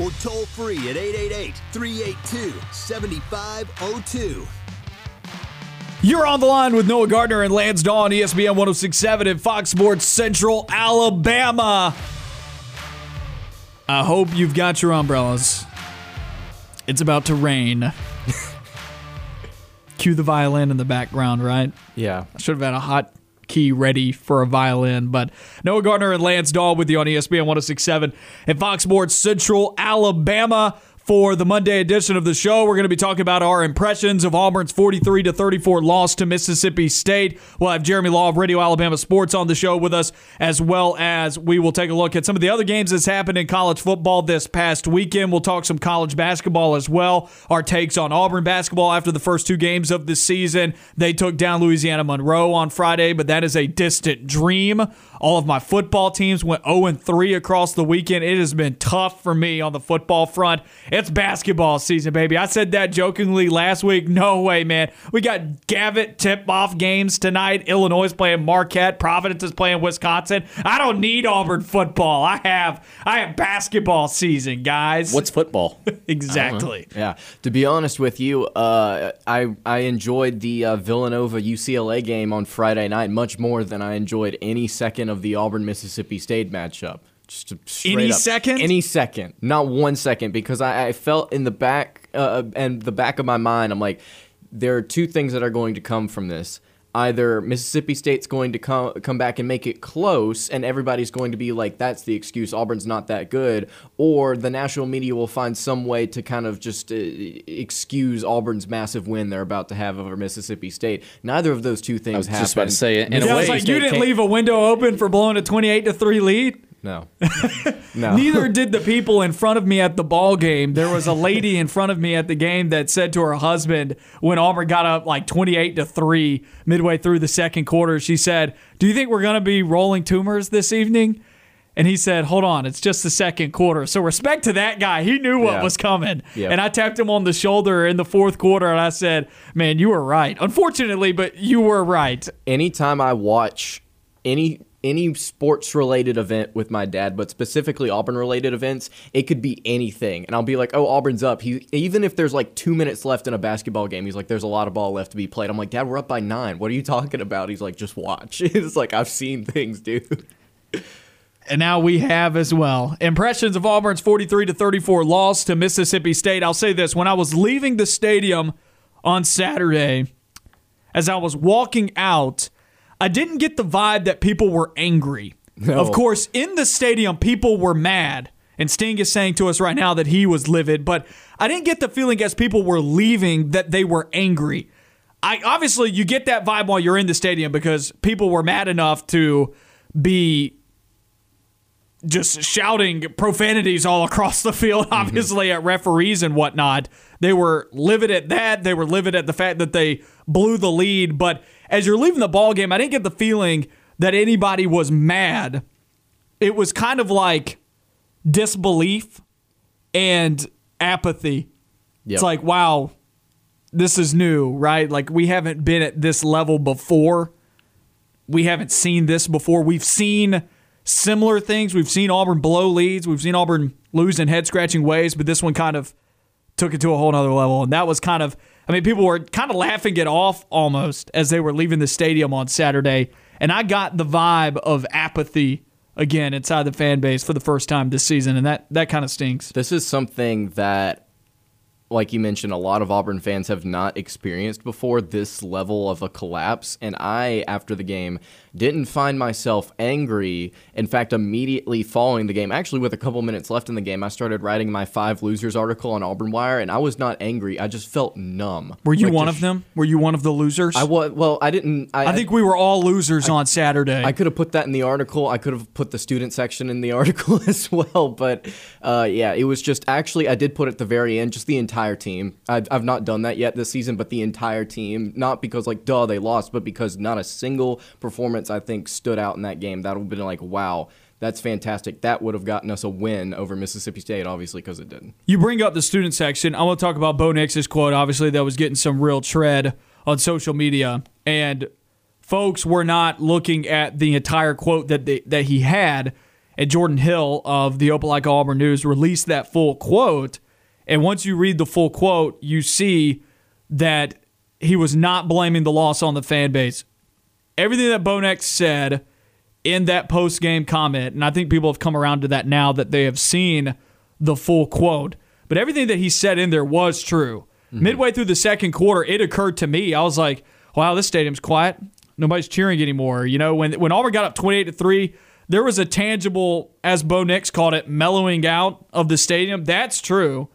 or toll free at 888-382-7502. You're on the line with Noah Gardner and Lance Dawe on ESPN 1067 at Fox Sports Central, Alabama. I hope you've got your umbrellas. It's about to rain. Cue the violin in the background, right? Yeah. I should have had a hot key ready for a violin, but Noah Gardner and Lance Dawe with you on ESPN 1067 and Fox Sports Central, Alabama. For the Monday edition of the show, we're going to be talking about our impressions of Auburn's 43 to 34 loss to Mississippi State. We'll have Jeremy Law of Radio Alabama Sports on the show with us, as well as we will take a look at some of the other games that's happened in college football this past weekend. We'll talk some college basketball as well. Our takes on Auburn basketball after the first two games of the season. They took down Louisiana Monroe on Friday, but that is a distant dream. All of my football teams went 0 3 across the weekend. It has been tough for me on the football front. It's basketball season, baby. I said that jokingly last week. No way, man. We got Gavitt tip off games tonight. Illinois is playing Marquette. Providence is playing Wisconsin. I don't need Auburn football. I have I have basketball season, guys. What's football? exactly? Yeah. To be honest with you, uh, I I enjoyed the uh, Villanova UCLA game on Friday night much more than I enjoyed any second of the Auburn Mississippi State matchup. Just Any up. second? Any second, not one second, because I, I felt in the back uh, and the back of my mind, I'm like, there are two things that are going to come from this. Either Mississippi State's going to come come back and make it close, and everybody's going to be like, "That's the excuse. Auburn's not that good," or the national media will find some way to kind of just uh, excuse Auburn's massive win they're about to have over Mississippi State. Neither of those two things I was happened. just about to say it. In Yeah, a I way, like, you didn't can't- leave a window open for blowing a 28 to 3 lead? No, no. Neither did the people in front of me at the ball game. There was a lady in front of me at the game that said to her husband when Auburn got up like 28 to 3 midway through the second quarter, she said, "Do you think we're going to be rolling Toomer's this evening?" And he said, "Hold on, it's just the second quarter." So respect to that guy. He knew what Yeah. was coming. Yeah. And I tapped him on the shoulder in the fourth quarter and I said, "Man, you were right. Unfortunately, but you were right." anytime I watch any any sports related event with my dad, but specifically Auburn related events, it could be anything. And I'll be like, "Oh, Auburn's up." He even if there's like 2 minutes left in a basketball game, he's like, "There's a lot of ball left to be played." I'm like, "Dad, we're up by 9. What are you talking about?" He's like, "Just watch." it's like I've seen things, dude. And now we have as well. Impressions of Auburn's 43 to 34 loss to Mississippi State. I'll say this when I was leaving the stadium on Saturday, as I was walking out, I didn't get the vibe that people were angry. Of course, in the stadium, people were mad. And Sting is saying to us right now that he was livid, but I didn't get the feeling as people were leaving that they were angry. I obviously you get that vibe while you're in the stadium because people were mad enough to be just shouting profanities all across the field, obviously at referees and whatnot. They were livid at that. They were livid at the fact that they blew the lead. But as you're leaving the ball game, I didn't get the feeling that anybody was mad. It was kind of like disbelief and apathy. It's like, wow, this is new, right? Like we haven't been at this level before. We haven't seen this before. We've seen similar things. We've seen Auburn blow leads. We've seen Auburn lose in head scratching ways, but this one kind of took it to a whole nother level. And that was kind of, I mean, people were kind of laughing it off almost as they were leaving the stadium on Saturday. And I got the vibe of apathy again inside the fan base for the first time this season. And that, that kind of stinks. This is something that like you mentioned, a lot of Auburn fans have not experienced before this level of a collapse. And I, after the game, didn't find myself angry. In fact, immediately following the game, actually with a couple minutes left in the game, I started writing my five losers article on Auburn Wire, and I was not angry. I just felt numb. Were you Like, one of them? Were you one of the losers? I was. Well, I didn't. I, I think we were all losers on Saturday. I could have put that in the article. I could have put the student section in the article as well. But uh, yeah, it was just actually I did put at the very end just the entire team. I've, I've not done that yet this season, but the entire team. Not because like duh they lost, but because not a single performance I think stood out in that game. That would have been like wow. That's fantastic. That would have gotten us a win over Mississippi State, obviously, because it didn't. You bring up the student section. I want to talk about Bo Nix's quote. Obviously, that was getting some real tread on social media, and folks were not looking at the entire quote that they, that he had. And Jordan Hill of the Opelika Auburn News released that full quote. And once you read the full quote, you see that he was not blaming the loss on the fan base. Everything that Bo Nix said in that post game comment, and I think people have come around to that now that they have seen the full quote. But everything that he said in there was true. Mm-hmm. Midway through the second quarter, it occurred to me. I was like, "Wow, this stadium's quiet. Nobody's cheering anymore." You know, when when Auburn got up twenty eight to three, there was a tangible, as Bo Nix called it, mellowing out of the stadium. That's true.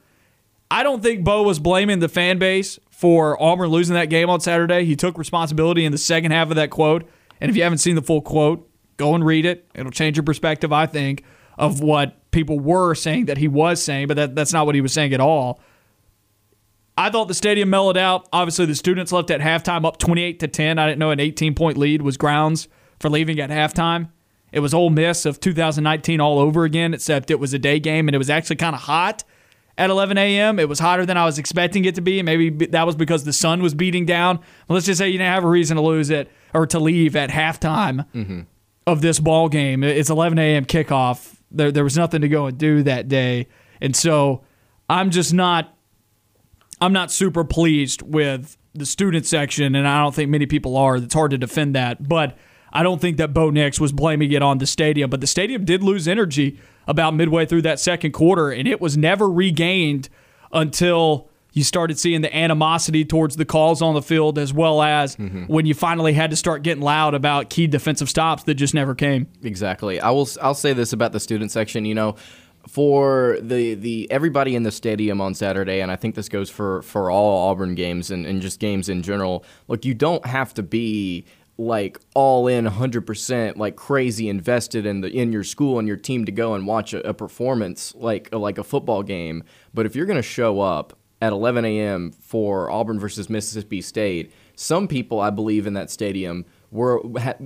I don't think Bo was blaming the fan base for Auburn losing that game on Saturday. He took responsibility in the second half of that quote. And if you haven't seen the full quote, go and read it. It'll change your perspective, I think, of what people were saying that he was saying, but that, that's not what he was saying at all. I thought the stadium mellowed out. Obviously, the students left at halftime up 28 to 10. I didn't know an 18 point lead was grounds for leaving at halftime. It was Ole Miss of 2019 all over again, except it was a day game and it was actually kind of hot at 11 a.m. It was hotter than I was expecting it to be. Maybe that was because the sun was beating down. But let's just say you didn't have a reason to lose it or to leave at halftime mm-hmm. of this ball game. It's 11 a.m. kickoff. There, there was nothing to go and do that day, and so I'm just not. I'm not super pleased with the student section, and I don't think many people are. It's hard to defend that, but I don't think that Bo Nix was blaming it on the stadium. But the stadium did lose energy about midway through that second quarter, and it was never regained until you started seeing the animosity towards the calls on the field, as well as mm-hmm. when you finally had to start getting loud about key defensive stops that just never came. Exactly. I will. I'll say this about the student section. You know, for the the everybody in the stadium on Saturday, and I think this goes for for all Auburn games and, and just games in general. Look, you don't have to be like all in 100% like crazy invested in the in your school and your team to go and watch a, a performance like like a football game. But if you're going to show up at 11 a.m for auburn versus mississippi state some people i believe in that stadium were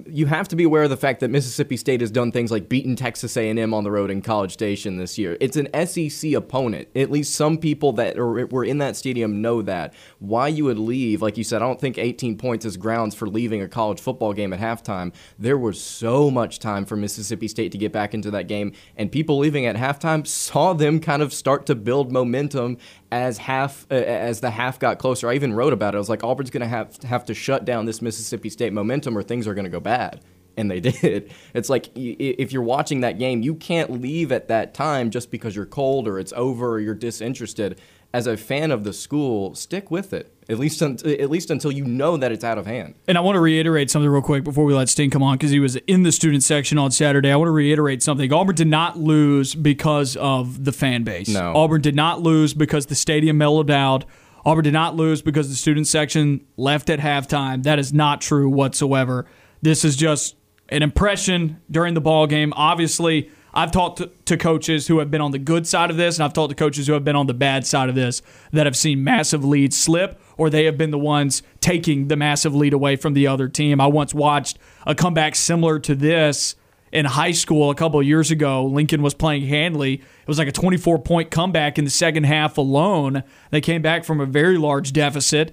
you have to be aware of the fact that Mississippi State has done things like beaten Texas A&M on the road in College Station this year. It's an SEC opponent. At least some people that are, were in that stadium know that. Why you would leave, like you said, I don't think 18 points is grounds for leaving a college football game at halftime. There was so much time for Mississippi State to get back into that game, and people leaving at halftime saw them kind of start to build momentum as half uh, as the half got closer. I even wrote about it. I was like, Auburn's going to have have to shut down this Mississippi State momentum, or things are going to go bad. And they did. It's like if you're watching that game, you can't leave at that time just because you're cold or it's over or you're disinterested. As a fan of the school, stick with it at least un- at least until you know that it's out of hand. And I want to reiterate something real quick before we let Sting come on because he was in the student section on Saturday. I want to reiterate something. Auburn did not lose because of the fan base. No. Auburn did not lose because the stadium mellowed out. Auburn did not lose because the student section left at halftime. That is not true whatsoever. This is just an impression during the ball game. Obviously, I've talked to, to coaches who have been on the good side of this, and I've talked to coaches who have been on the bad side of this that have seen massive leads slip, or they have been the ones taking the massive lead away from the other team. I once watched a comeback similar to this in high school a couple of years ago. Lincoln was playing Handley. It was like a 24 point comeback in the second half alone. They came back from a very large deficit.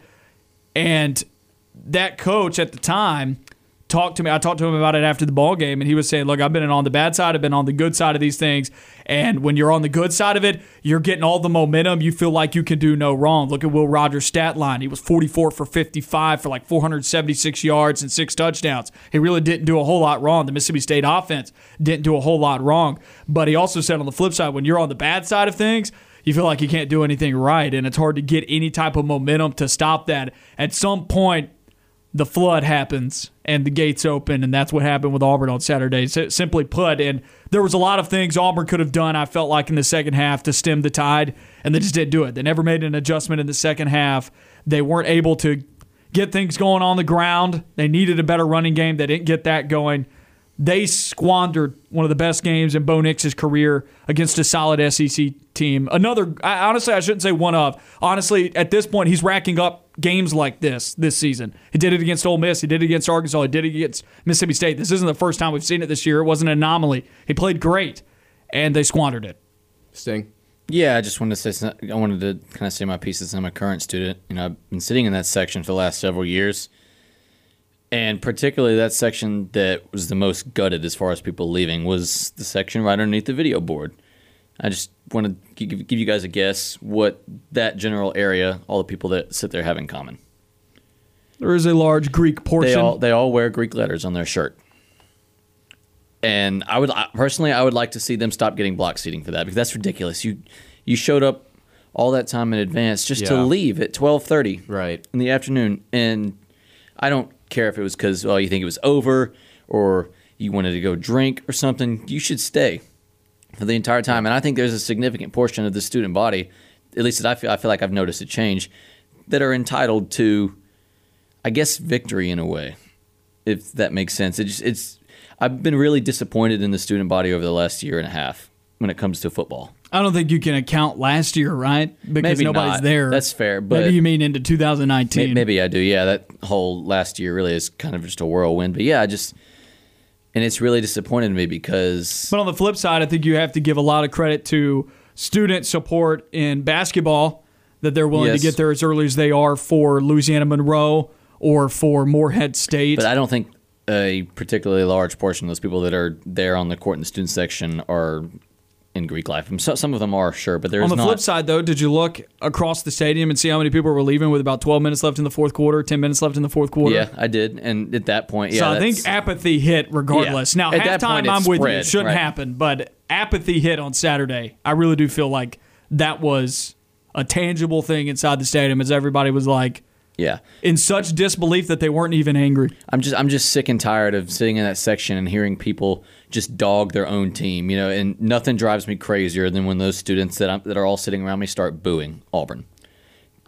And that coach at the time talked to me. I talked to him about it after the ball game, and he was saying, "Look, I've been on the bad side. I've been on the good side of these things. And when you're on the good side of it, you're getting all the momentum. You feel like you can do no wrong. Look at Will Rogers' stat line. He was 44 for 55 for like 476 yards and six touchdowns. He really didn't do a whole lot wrong. The Mississippi State offense didn't do a whole lot wrong. But he also said on the flip side, when you're on the bad side of things." you feel like you can't do anything right, and it's hard to get any type of momentum to stop that. At some point, the flood happens and the gates open, and that's what happened with Auburn on Saturday. simply put, and there was a lot of things Auburn could have done. I felt like in the second half to stem the tide, and they just didn't do it. They never made an adjustment in the second half. They weren't able to get things going on the ground. They needed a better running game. They didn't get that going. They squandered one of the best games in Bo Nix's career against a solid SEC team. Another, I, honestly, I shouldn't say one of. Honestly, at this point, he's racking up games like this this season. He did it against Ole Miss. He did it against Arkansas. He did it against Mississippi State. This isn't the first time we've seen it this year. It wasn't an anomaly. He played great, and they squandered it. Sting. Yeah, I just wanted to say I wanted to kind of say my pieces. I'm a current student. You know, I've been sitting in that section for the last several years, and particularly that section that was the most gutted as far as people leaving was the section right underneath the video board. I just want to give, give you guys a guess what that general area, all the people that sit there have in common. There is a large Greek portion. They all, they all wear Greek letters on their shirt. And I would personally, I would like to see them stop getting block seating for that because that's ridiculous. You you showed up all that time in advance just yeah. to leave at twelve thirty, right in the afternoon, and I don't care if it was because well you think it was over or you wanted to go drink or something. You should stay for the entire time. And I think there's a significant portion of the student body, at least I feel, I feel like I've noticed a change, that are entitled to, I guess, victory in a way, if that makes sense. It just, it's I've been really disappointed in the student body over the last year and a half when it comes to football. I don't think you can account last year, right? Because maybe nobody's not. there. That's fair. But maybe you mean into 2019. Maybe I do. Yeah, that whole last year really is kind of just a whirlwind. But yeah, I just and it's really disappointed me because. But on the flip side, I think you have to give a lot of credit to student support in basketball that they're willing yes. to get there as early as they are for Louisiana Monroe or for Morehead State. But I don't think a particularly large portion of those people that are there on the court in the student section are in Greek life. So, some of them are sure, but there's on the not. flip side though. Did you look across the stadium and see how many people were leaving with about 12 minutes left in the fourth quarter, 10 minutes left in the fourth quarter? Yeah, I did, and at that point, yeah. So I think apathy hit regardless. Yeah. Now at halftime, I'm with you. It shouldn't right. happen, but apathy hit on Saturday. I really do feel like that was a tangible thing inside the stadium, as everybody was like yeah. In such disbelief that they weren't even angry. I'm just I'm just sick and tired of sitting in that section and hearing people just dog their own team, you know, and nothing drives me crazier than when those students that I'm, that are all sitting around me start booing Auburn.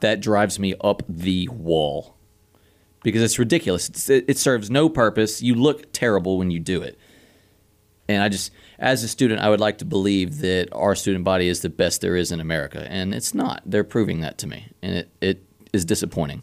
That drives me up the wall. Because it's ridiculous. It's, it, it serves no purpose. You look terrible when you do it. And I just as a student, I would like to believe that our student body is the best there is in America, and it's not. They're proving that to me, and it, it is disappointing.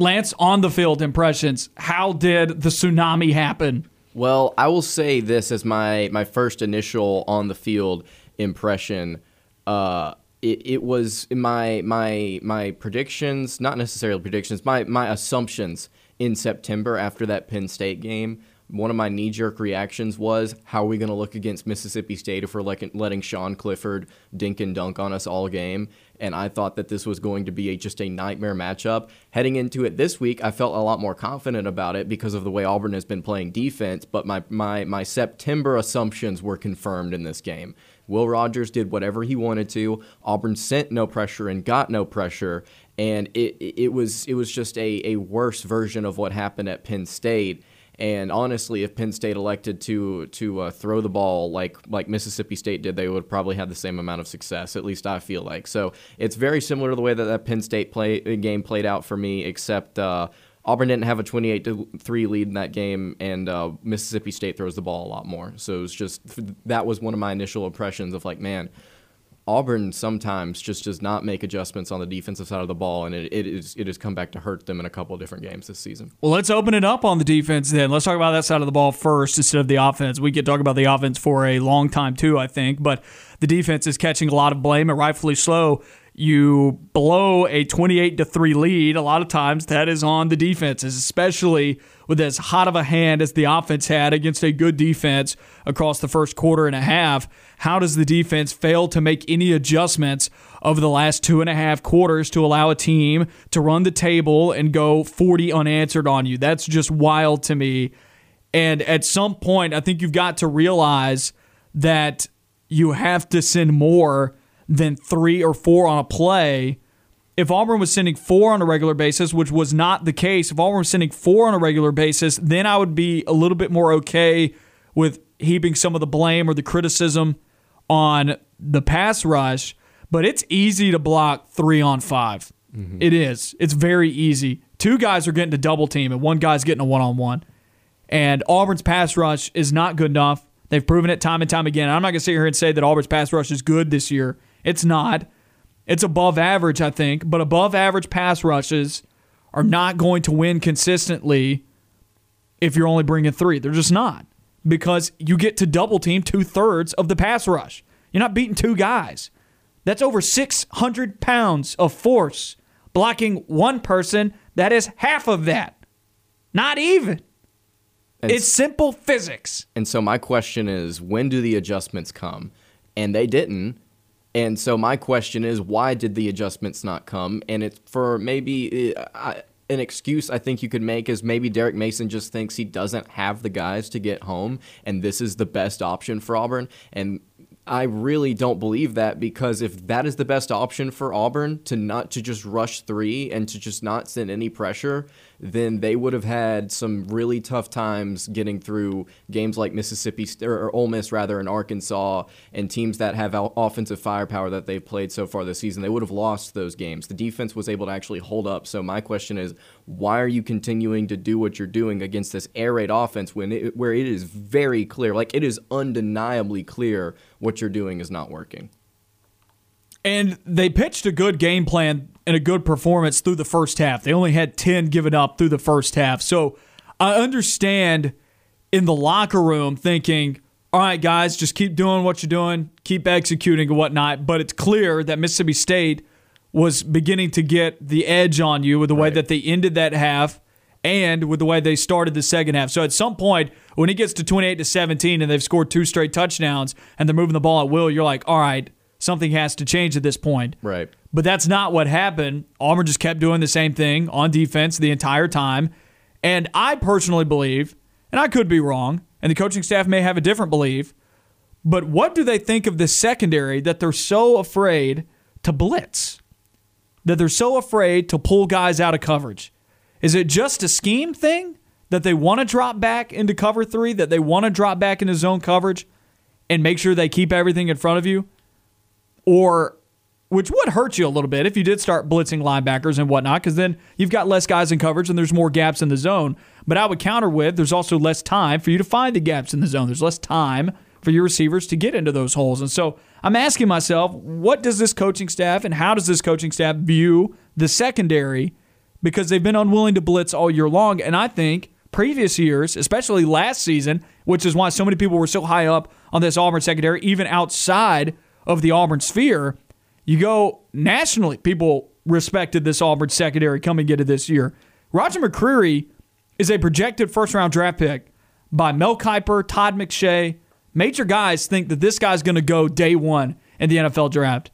Lance, on the field impressions, how did the tsunami happen? Well, I will say this as my, my first initial on the field impression. Uh, it, it was my my my predictions, not necessarily predictions, my my assumptions in September after that Penn State game one of my knee jerk reactions was, how are we going to look against Mississippi State if we're letting, letting Sean Clifford dink and dunk on us all game? And I thought that this was going to be a, just a nightmare matchup. Heading into it this week, I felt a lot more confident about it because of the way Auburn has been playing defense, but my, my, my September assumptions were confirmed in this game. Will Rogers did whatever he wanted to. Auburn sent no pressure and got no pressure, and it it was it was just a, a worse version of what happened at Penn State. And honestly, if Penn State elected to to uh, throw the ball like like Mississippi State did, they would probably have the same amount of success. At least I feel like. So it's very similar to the way that that Penn State play game played out for me, except. Uh, Auburn didn't have a 28 to 3 lead in that game, and uh, Mississippi State throws the ball a lot more. So it was just that was one of my initial impressions of like, man, Auburn sometimes just does not make adjustments on the defensive side of the ball, and it, it is it has come back to hurt them in a couple of different games this season. Well, let's open it up on the defense then. Let's talk about that side of the ball first instead of the offense. We could talk about the offense for a long time too, I think, but the defense is catching a lot of blame and rightfully so you blow a 28 to 3 lead, a lot of times that is on the defenses, especially with as hot of a hand as the offense had against a good defense across the first quarter and a half. How does the defense fail to make any adjustments over the last two and a half quarters to allow a team to run the table and go 40 unanswered on you? That's just wild to me. And at some point, I think you've got to realize that you have to send more than three or four on a play. If Auburn was sending four on a regular basis, which was not the case, if Auburn was sending four on a regular basis, then I would be a little bit more okay with heaping some of the blame or the criticism on the pass rush. But it's easy to block three on 5 mm-hmm. It is. It's very easy. Two guys are getting to double team, and one guy's getting a one on one. And Auburn's pass rush is not good enough. They've proven it time and time again. I'm not going to sit here and say that Auburn's pass rush is good this year. It's not. It's above average, I think, but above average pass rushes are not going to win consistently if you're only bringing three. They're just not because you get to double team two thirds of the pass rush. You're not beating two guys. That's over 600 pounds of force blocking one person. That is half of that. Not even. And It's simple physics. And so my question is, when do the adjustments come? And they didn't. And so my question is, why did the adjustments not come? And it's for maybe uh, I, an excuse I think you could make is maybe Derek Mason just thinks he doesn't have the guys to get home, and this is the best option for Auburn. And I really don't believe that because if that is the best option for Auburn to not to just rush three and to just not send any pressure, then they would have had some really tough times getting through games like Mississippi or Ole Miss rather in Arkansas and teams that have offensive firepower that they've played so far this season. They would have lost those games. The defense was able to actually hold up. So my question is, why are you continuing to do what you're doing against this air raid offense when it, where it is very clear, like it is undeniably clear what you're doing is not working. And they pitched a good game plan and a good performance through the first half. They only had 10 given up through the first half. So I understand in the locker room thinking, all right, guys, just keep doing what you're doing, keep executing and whatnot. But it's clear that Mississippi State was beginning to get the edge on you with the way that they ended that half and with the way they started the second half. So at some point, when it gets to 28 to 17 and they've scored two straight touchdowns and they're moving the ball at will, you're like, all right, something has to change at this point. Right. But that's not what happened. Auburn just kept doing the same thing on defense the entire time. And I personally believe, and I could be wrong, and the coaching staff may have a different belief, but what do they think of this secondary that they're so afraid to blitz? That they're so afraid to pull guys out of coverage? Is it just a scheme thing that they want to drop back into cover three, that they want to drop back into zone coverage and make sure they keep everything in front of you? Or which would hurt you a little bit if you did start blitzing linebackers and whatnot, because then you've got less guys in coverage and there's more gaps in the zone. But I would counter with there's also less time for you to find the gaps in the zone. There's less time for your receivers to get into those holes. And so I'm asking myself, what does this coaching staff and how does this coaching staff view the secondary? Because they've been unwilling to blitz all year long. And I think previous years, especially last season, which is why so many people were so high up on this Auburn secondary, even outside of the Auburn sphere, you go nationally, people respected this Auburn secondary coming into this year. Roger McCreary is a projected first round draft pick by Mel Kiper, Todd McShay. Major guys think that this guy's going to go day one in the NFL draft.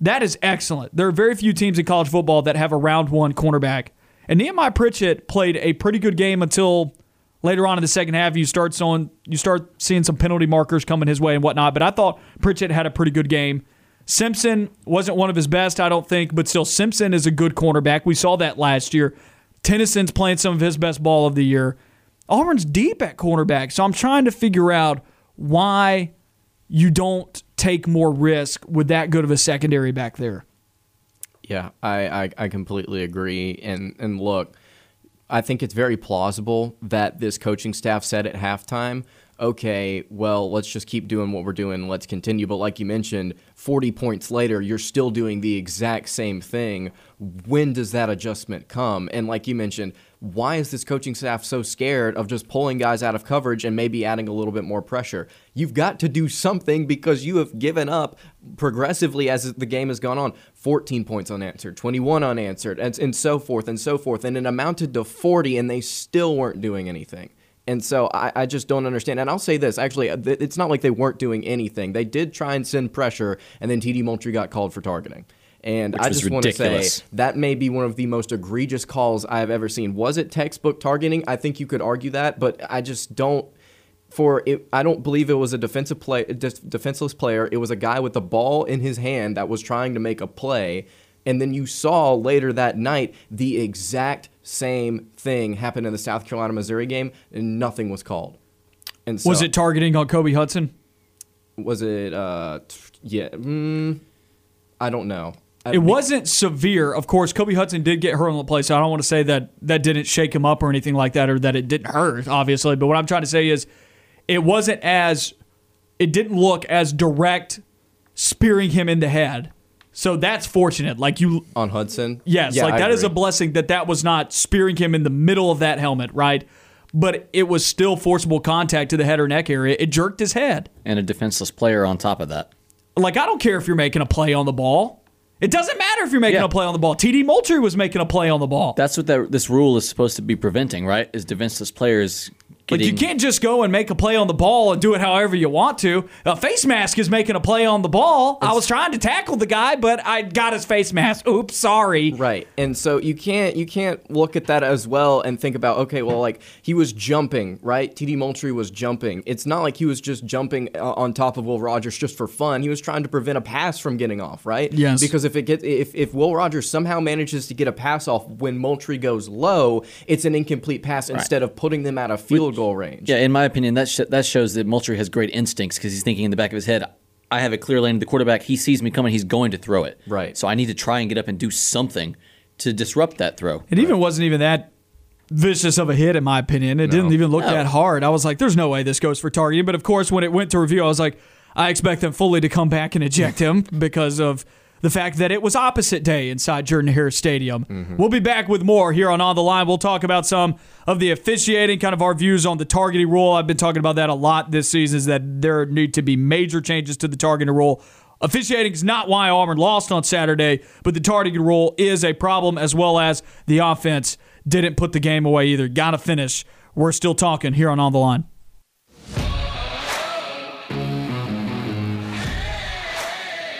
That is excellent. There are very few teams in college football that have a round one cornerback. And Nehemiah Pritchett played a pretty good game until later on in the second half. You start seeing you start seeing some penalty markers coming his way and whatnot. But I thought Pritchett had a pretty good game. Simpson wasn't one of his best, I don't think, but still Simpson is a good cornerback. We saw that last year. Tennyson's playing some of his best ball of the year. Auburn's deep at cornerback, so I'm trying to figure out why you don't take more risk with that good of a secondary back there. Yeah, I, I, I completely agree. And and look, I think it's very plausible that this coaching staff said at halftime, okay, well, let's just keep doing what we're doing. Let's continue. But like you mentioned, 40 points later, you're still doing the exact same thing. When does that adjustment come? And like you mentioned, why is this coaching staff so scared of just pulling guys out of coverage and maybe adding a little bit more pressure? You've got to do something because you have given up progressively as the game has gone on 14 points unanswered, 21 unanswered, and, and so forth and so forth. And it amounted to 40, and they still weren't doing anything. And so I, I just don't understand. And I'll say this actually, uh, it's not like they weren't doing anything. They did try and send pressure, and then TD Moultry got called for targeting. And I was just want to say that may be one of the most egregious calls I've ever seen. Was it textbook targeting? I think you could argue that, but I just don't for it. I don't believe it was a defensive play, def- defenseless player. It was a guy with the ball in his hand that was trying to make a play. And then you saw later that night the exact same thing happened in the South Carolina Missouri game, and nothing was called. And so, Was it targeting on Kobe Hudson? Was it? Uh, yeah. Mm, I don't know. I- It wasn't severe. Of course, Kobe Hudson did get hurt on the play, so I don't want to say that that didn't shake him up or anything like that, or that it didn't hurt, obviously. But what I'm trying to say is, it wasn't as, it didn't look as direct, spearing him in the head. So that's fortunate. Like you, on Hudson. yes, Yeah, like I that is a blessing that that was not spearing him in the middle of that helmet, right? But it was still forcible contact to the head or neck area. It jerked his head. and a defenseless player on top of that. Like, I don't care if you're making a play on the ball. It doesn't matter if you're making Yeah. a play on the ball. TD Moultry was making a play on the ball. That's what that, this rule is supposed to be preventing, right? Is defenseless players Like, you can't just go and make a play on the ball and do it however you want to. A face mask is making a play on the ball. I was trying to tackle the guy, but I got his face mask. Oops, sorry. Right. And so you can't you can't look at that as well and think about okay, well like he was jumping, right? TD Moultry was jumping. It's not like he was just jumping uh, on top of Will Rogers just for fun. He was trying to prevent a pass from getting off, right? Yes. Because if it gets if if Will Rogers somehow manages to get a pass off when Moultry goes low, it's an incomplete pass instead of putting them out of field goal range. Yeah, in my opinion, that sh- that shows that Moultry has great instincts because he's thinking in the back of his head, I have a clear lane to the quarterback. He sees me coming. He's going to throw it. Right. So I need to try and get up and do something to disrupt that throw. It even wasn't even that vicious of a hit, in my opinion. It didn't even look No. that hard. I was like, there's no way this goes for targeting. But of course, when it went to review, I was like, I expect them fully to come back and eject him because of the fact that it was opposite day inside Jordan Hare Stadium. Mm-hmm. We'll be back with more here on On the Line. We'll talk about some of the officiating, kind of our views on the targeting rule. I've been talking about that a lot this season, is that there need to be major changes to the targeting rule. Officiating is not why Auburn lost on Saturday, but the targeting rule is a problem, as well as the offense didn't put the game away either. Got to finish. We're still talking here on On the Line.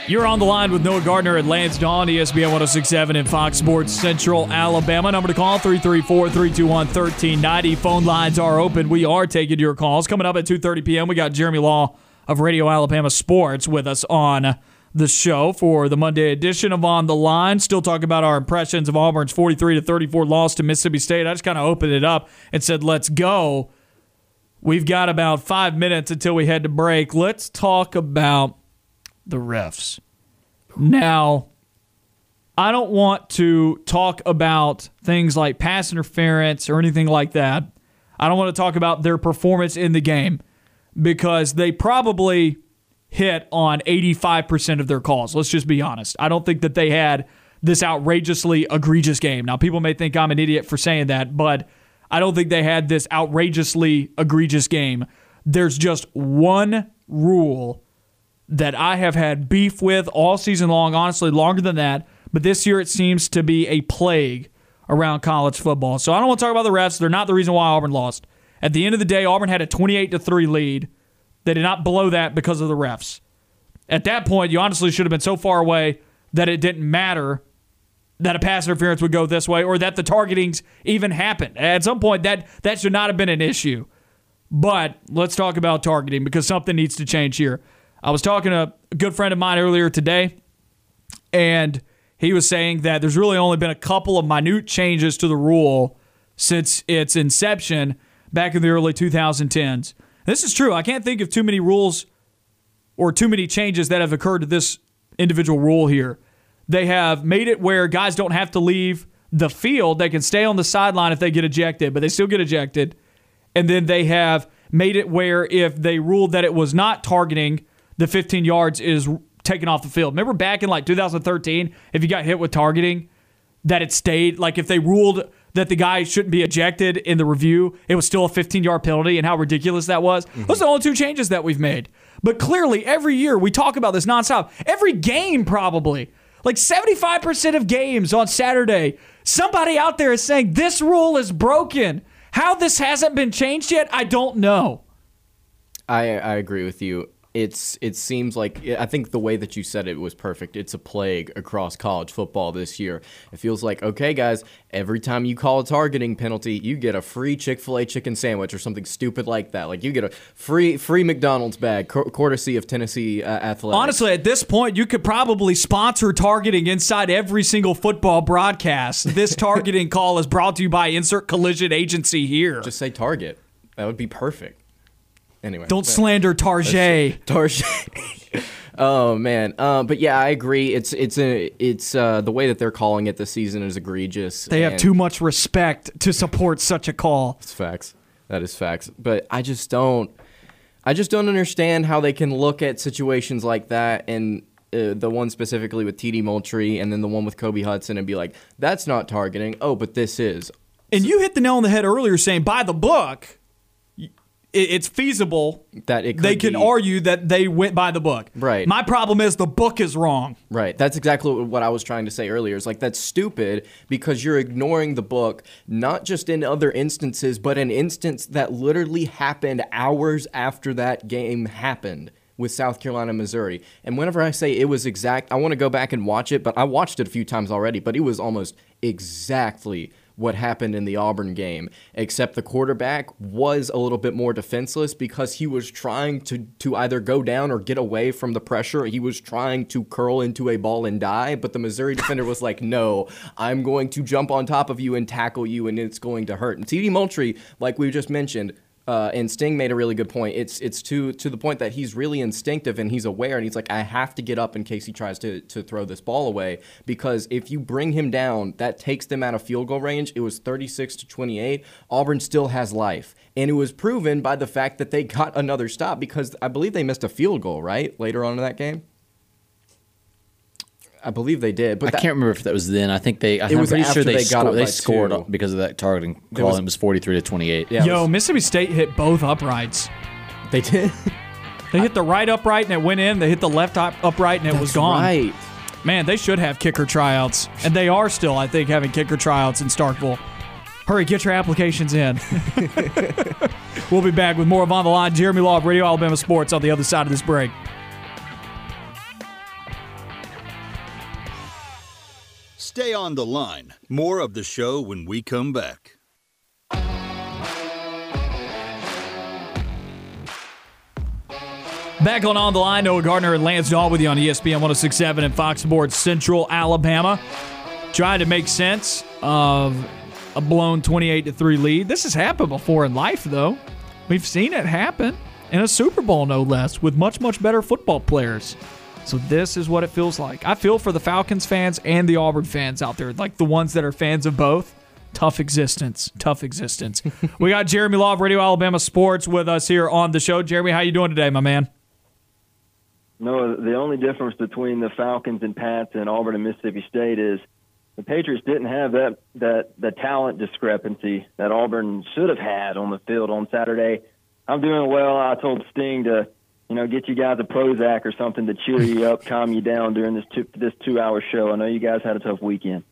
You're on the line with Noah Gardner and Lance Dawn, ESPN 1067 and Fox Sports Central Alabama. Number to call 334 321 1390. Phone lines are open. We are taking your calls. Coming up at 2:30 p.m., we got Jeremy Law of Radio Alabama Sports with us on the show for the Monday edition of On the Line. Still talking about our impressions of Auburn's 43 to 34 loss to Mississippi State. I just kind of opened it up and said, "Let's go." We've got about five minutes until we head to break. Let's talk about the refs. Now, I don't want to talk about things like pass interference or anything like that. I don't want to talk about their performance in the game because they probably hit on 85% of their calls. Let's just be honest. I don't think that they had this outrageously egregious game. Now, people may think I'm an idiot for saying that, but I don't think they had this outrageously egregious game. There's just one rule that I have had beef with all season long, honestly, longer than that. But this year it seems to be a plague around college football. So I don't want to talk about the refs. They're not the reason why Auburn lost. At the end of the day, Auburn had a 28 to 3 lead. They did not blow that because of the refs. At that point, you honestly should have been so far away that it didn't matter that a pass interference would go this way or that the targetings even happened. At some point, that that should not have been an issue. But let's talk about targeting because something needs to change here. I was talking to a good friend of mine earlier today, and he was saying that there's really only been a couple of minute changes to the rule since its inception back in the early 2010s. This is true. I can't think of too many rules or too many changes that have occurred to this individual rule here. They have made it where guys don't have to leave the field. They can stay on the sideline if they get ejected, but they still get ejected. And then they have made it where if they ruled that it was not targeting, the 15 yards is taken off the field. Remember back in like 2013, if you got hit with targeting, that it stayed. Like if they ruled that the guy shouldn't be ejected in the review, it was still a 15 yard penalty, and how ridiculous that was. Mm-hmm. Those are the only two changes that we've made. But clearly, every year we talk about this nonstop. Every game, probably. Like 75% of games on Saturday, somebody out there is saying this rule is broken. How this hasn't been changed yet, I don't know. I I agree with you. It's it seems like I think the way that you said it was perfect. It's a plague across college football this year. It feels like okay, guys, every time you call a targeting penalty, you get a free Chick Fil A chicken sandwich or something stupid like that. Like you get a free free McDonald's bag, courtesy of Tennessee uh, Athletics. Honestly, at this point, you could probably sponsor targeting inside every single football broadcast. This targeting call is brought to you by Insert Collision Agency here. Just say Target. That would be perfect. Anyway, don't slander Tarjay. Tarjay. oh man, uh, but yeah, I agree. It's it's a it's uh, the way that they're calling it this season is egregious. They have too much respect to support such a call. It's facts. That is facts. But I just don't. I just don't understand how they can look at situations like that and uh, the one specifically with TD Moultry and then the one with Kobe Hudson and be like, that's not targeting. Oh, but this is. And you hit the nail on the head earlier saying by the book it's feasible that it they can be. argue that they went by the book. Right. My problem is the book is wrong. Right. That's exactly what I was trying to say earlier. It's like that's stupid because you're ignoring the book, not just in other instances, but an instance that literally happened hours after that game happened with South Carolina, Missouri. And whenever I say it was exact, I want to go back and watch it, but I watched it a few times already, but it was almost exactly what happened in the Auburn game, except the quarterback was a little bit more defenseless because he was trying to, to either go down or get away from the pressure. He was trying to curl into a ball and die, but the Missouri defender was like, no, I'm going to jump on top of you and tackle you, and it's going to hurt. And TD Moultry, like we just mentioned, uh, and Sting made a really good point. It's it's to to the point that he's really instinctive and he's aware and he's like, I have to get up in case he tries to to throw this ball away because if you bring him down, that takes them out of field goal range. It was 36 to 28. Auburn still has life, and it was proven by the fact that they got another stop because I believe they missed a field goal right later on in that game. I believe they did, but I that, can't remember if that was then. I think they. I, am was pretty after sure they, they got scored. up They scored two. because of that targeting call. was- and it was 43 to 28. Yeah, Yo, was- Mississippi State hit both uprights. they did. They hit the right upright and it went in. They hit the left up- upright and it was gone. Right. Man, they should have kicker tryouts, and they are still, I think, having kicker tryouts in Starkville. Hurry, get your applications in. we'll be back with more of On the Line. Jeremy Law of Radio Alabama Sports on the other side of this break. Stay on the line. More of the show when we come back. Back on On the Line, Noah Gardner and Lance Dawe with you on ESPN 1067 and Fox Sports Central Alabama. Trying to make sense of a blown 28 to 3 lead. This has happened before in life, though. We've seen it happen in a Super Bowl, no less, with much, much better football players. So this is what it feels like. I feel for the Falcons fans and the Auburn fans out there, like the ones that are fans of both. Tough existence. Tough existence. we got Jeremy Law of Radio Alabama Sports with us here on the show. Jeremy, how you doing today, my man? No, the only difference between the Falcons and Pats and Auburn and Mississippi State is the Patriots didn't have that that the talent discrepancy that Auburn should have had on the field on Saturday. I'm doing well. I told Sting to, you know, get you guys a Prozac or something to cheer you up, calm you down during this two, this two hour show. I know you guys had a tough weekend.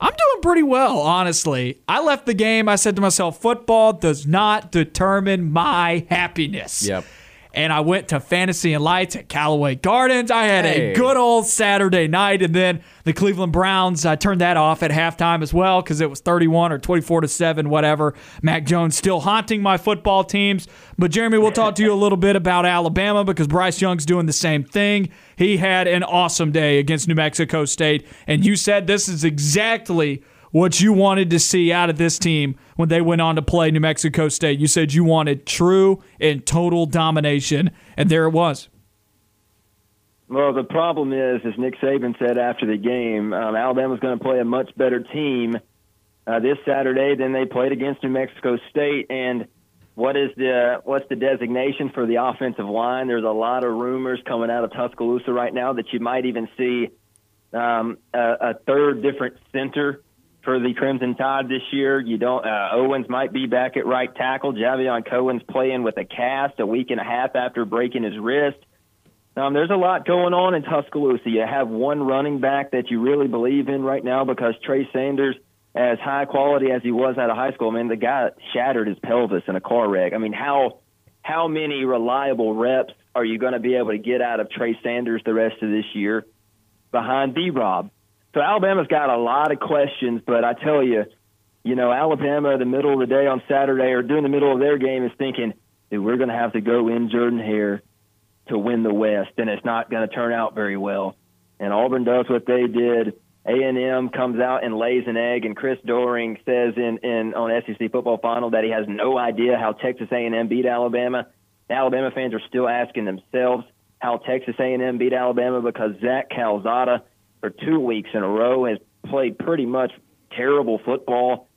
I'm doing pretty well, honestly. I left the game. I said to myself, football does not determine my happiness. Yep. And I went to Fantasy and Lights at Callaway Gardens. I had Hey. a good old Saturday night. And then the Cleveland Browns, I turned that off at halftime as well because it was 31 or 24 to 7, whatever. Mac Jones still haunting my football teams. But Jeremy, we'll talk to you a little bit about Alabama because Bryce Young's doing the same thing. He had an awesome day against New Mexico State. And you said this is exactly what you wanted to see out of this team when they went on to play New Mexico State. You said you wanted true and total domination, and there it was. Well, the problem is, as Nick Saban said after the game, um, Alabama's going to play a much better team uh, this Saturday than they played against New Mexico State. And what is the what's the designation for the offensive line? There's a lot of rumors coming out of Tuscaloosa right now that you might even see um, a, a third different center for the Crimson Tide this year. You don't. Uh, Owens might be back at right tackle. Javion Cohen's playing with a cast a week and a half after breaking his wrist. Um, there's a lot going on in Tuscaloosa. You have one running back that you really believe in right now because Trey Sanders, as high quality as he was out of high school, man, the guy shattered his pelvis in a car wreck. I mean, how how many reliable reps are you going to be able to get out of Trey Sanders the rest of this year behind B Rob? So Alabama's got a lot of questions, but I tell you, you know, Alabama, the middle of the day on Saturday or during the middle of their game, is thinking, dude, we're going to have to go in Jordan Hare to win the West, and it's not going to turn out very well. And Auburn does what they did. A&M comes out and lays an egg, and Chris Doering says in, in on SEC football final that he has no idea how Texas A&M beat Alabama. Alabama fans are still asking themselves how Texas A&M beat Alabama because Zach Calzada for two weeks in a row has played pretty much terrible football.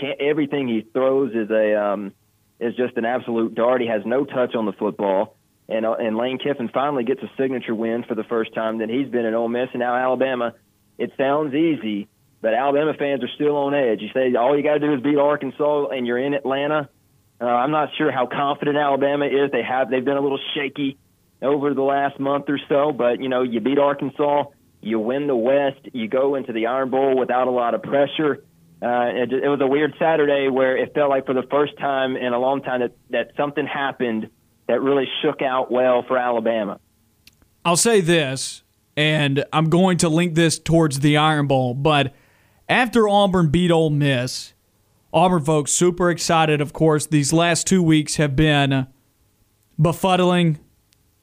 Can't, everything he throws is a um, is just an absolute dart. He has no touch on the football. And, uh, and Lane Kiffin finally gets a signature win for the first time that he's been at Ole Miss. And now Alabama, it sounds easy, but Alabama fans are still on edge. You say all you got to do is beat Arkansas, and you're in Atlanta. Uh, I'm not sure how confident Alabama is. They have they've been a little shaky over the last month or so, but you know you beat Arkansas, you win the West, you go into the Iron Bowl without a lot of pressure. Uh, it, it was a weird Saturday where it felt like for the first time in a long time that, that something happened that really shook out well for Alabama. I'll say this, and I'm going to link this towards the Iron Bowl, but after Auburn beat Ole Miss, Auburn folks super excited. Of course, these last two weeks have been befuddling,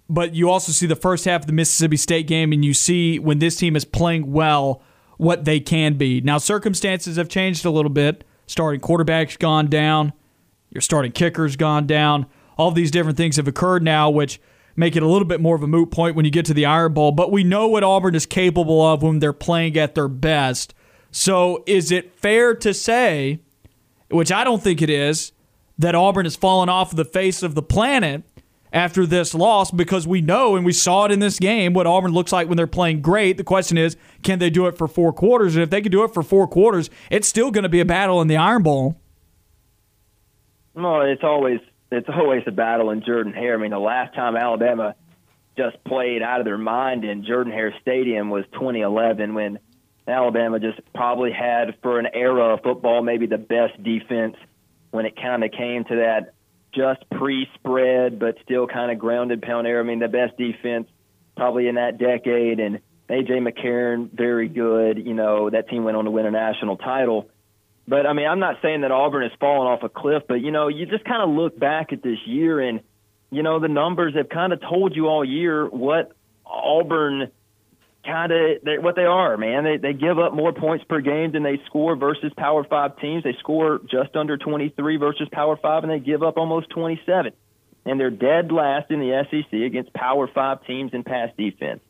but you also see the first half of the Mississippi State game, and you see when this team is playing well what they can be. Now, circumstances have changed a little bit. Starting quarterback's gone down, your starting kicker's gone down. All these different things have occurred now, which make it a little bit more of a moot point when you get to the Iron Bowl. But we know what Auburn is capable of when they're playing at their best. So, is it fair to say, which I don't think it is, that Auburn has fallen off the face of the planet after this loss because we know and we saw it in this game what Auburn looks like when they're playing great. The question is, can they do it for four quarters? And if they can do it for four quarters, it's still going to be a battle in the Iron Bowl. Well, it's always it's always a battle in Jordan Hare. I mean, the last time Alabama just played out of their mind in Jordan Hare Stadium was 2011 when Alabama just probably had for an era of football maybe the best defense when it kind of came to that just pre-spread, but still kind of grounded pound air. I mean, the best defense probably in that decade, and AJ McCarron very good. You know, that team went on to win a national title. But I mean, I'm not saying that Auburn has fallen off a cliff, but you know, you just kind of look back at this year, and you know, the numbers have kind of told you all year what Auburn kind of what they are, man. They they give up more points per game than they score versus Power Five teams. They score just under 23 versus Power Five, and they give up almost 27. And they're dead last in the SEC against Power Five teams in pass defense.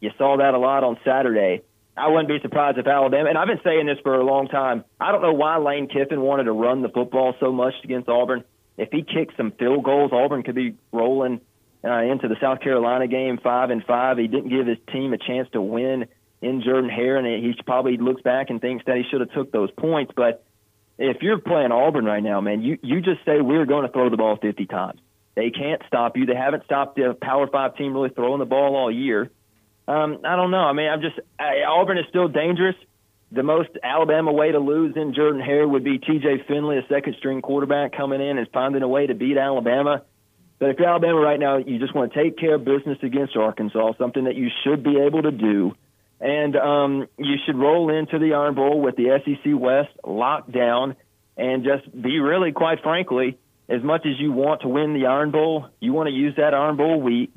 You saw that a lot on Saturday. I wouldn't be surprised if Alabama, and I've been saying this for a long time. I don't know why Lane Kiffin wanted to run the football so much against Auburn. If he kicks some field goals, Auburn could be rolling uh, into the South Carolina game five and five. He didn't give his team a chance to win in Jordan Hare, and he probably looks back and thinks that he should have took those points. But if you're playing Auburn right now, man, you you just say we're going to throw the ball 50 times. They can't stop you. They haven't stopped the Power Five team really throwing the ball all year. Um, I don't know. I mean, I'm just I, Auburn is still dangerous. The most Alabama way to lose in Jordan Hare would be T.J. Finley, a second string quarterback, coming in and finding a way to beat Alabama. But if you're Alabama right now, you just want to take care of business against Arkansas, something that you should be able to do. And um, you should roll into the Iron Bowl with the SEC West locked down and just be really, quite frankly, as much as you want to win the Iron Bowl, you want to use that Iron Bowl week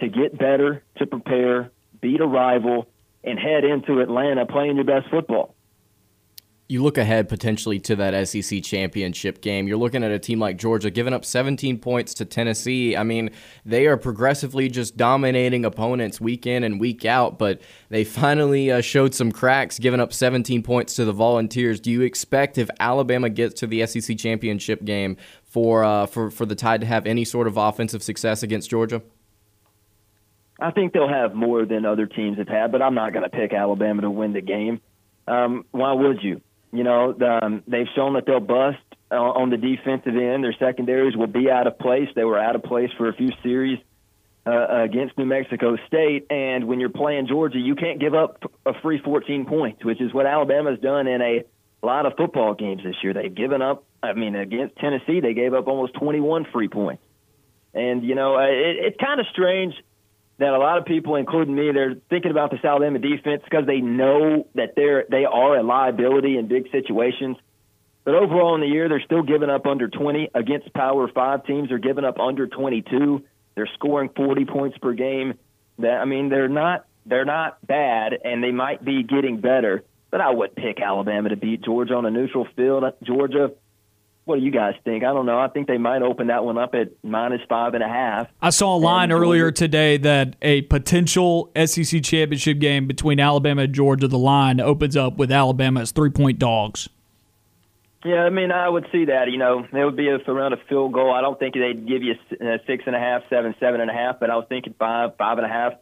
to get better, to prepare, beat a rival, and head into Atlanta playing your best football you look ahead potentially to that SEC championship game. You're looking at a team like Georgia giving up 17 points to Tennessee. I mean, they are progressively just dominating opponents week in and week out, but they finally uh, showed some cracks, giving up 17 points to the Volunteers. Do you expect if Alabama gets to the SEC championship game for uh, for for the Tide to have any sort of offensive success against Georgia? I think they'll have more than other teams have had, but I'm not going to pick Alabama to win the game. Um, why would you? You know, um, they've shown that they'll bust uh, on the defensive end. Their secondaries will be out of place. They were out of place for a few series uh, against New Mexico State. And when you're playing Georgia, you can't give up a free 14 points, which is what Alabama's done in a lot of football games this year. They've given up. I mean, against Tennessee, they gave up almost 21 free points. And you know, it, it's kind of strange that a lot of people, including me, they're thinking about this Alabama defense because they know that they're they are a liability in big situations. But overall in the year, they're still giving up under 20 against Power Five teams. They're giving up under 22. They're scoring 40 points per game. That I mean, they're not they're not bad, and they might be getting better. But I would pick Alabama to beat Georgia on a neutral field. Georgia what do you guys think? I don't know. I think they might open that one up at minus five and a half. I saw a line earlier today that a potential SEC championship game between Alabama and Georgia, the line opens up with Alabama as three point dogs. Yeah, I mean, I would see that. You know, it would be a, around a field goal. I don't think they'd give you a six and a half, seven, seven and a half, but I was thinking five, five and a half.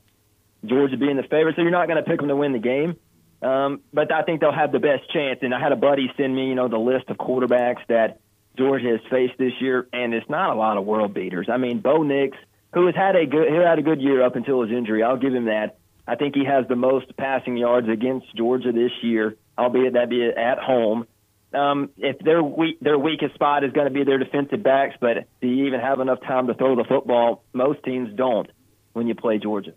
Georgia being the favorite, so you're not going to pick them to win the game. Um, but I think they'll have the best chance. And I had a buddy send me, you know, the list of quarterbacks that Georgia has faced this year, and it's not a lot of world beaters. I mean, Bo Nix, who has had a good who had a good year up until his injury, I'll give him that. I think he has the most passing yards against Georgia this year, albeit that be at home. Um, if their weak, their weakest spot is going to be their defensive backs, but do you even have enough time to throw the football? Most teams don't when you play Georgia.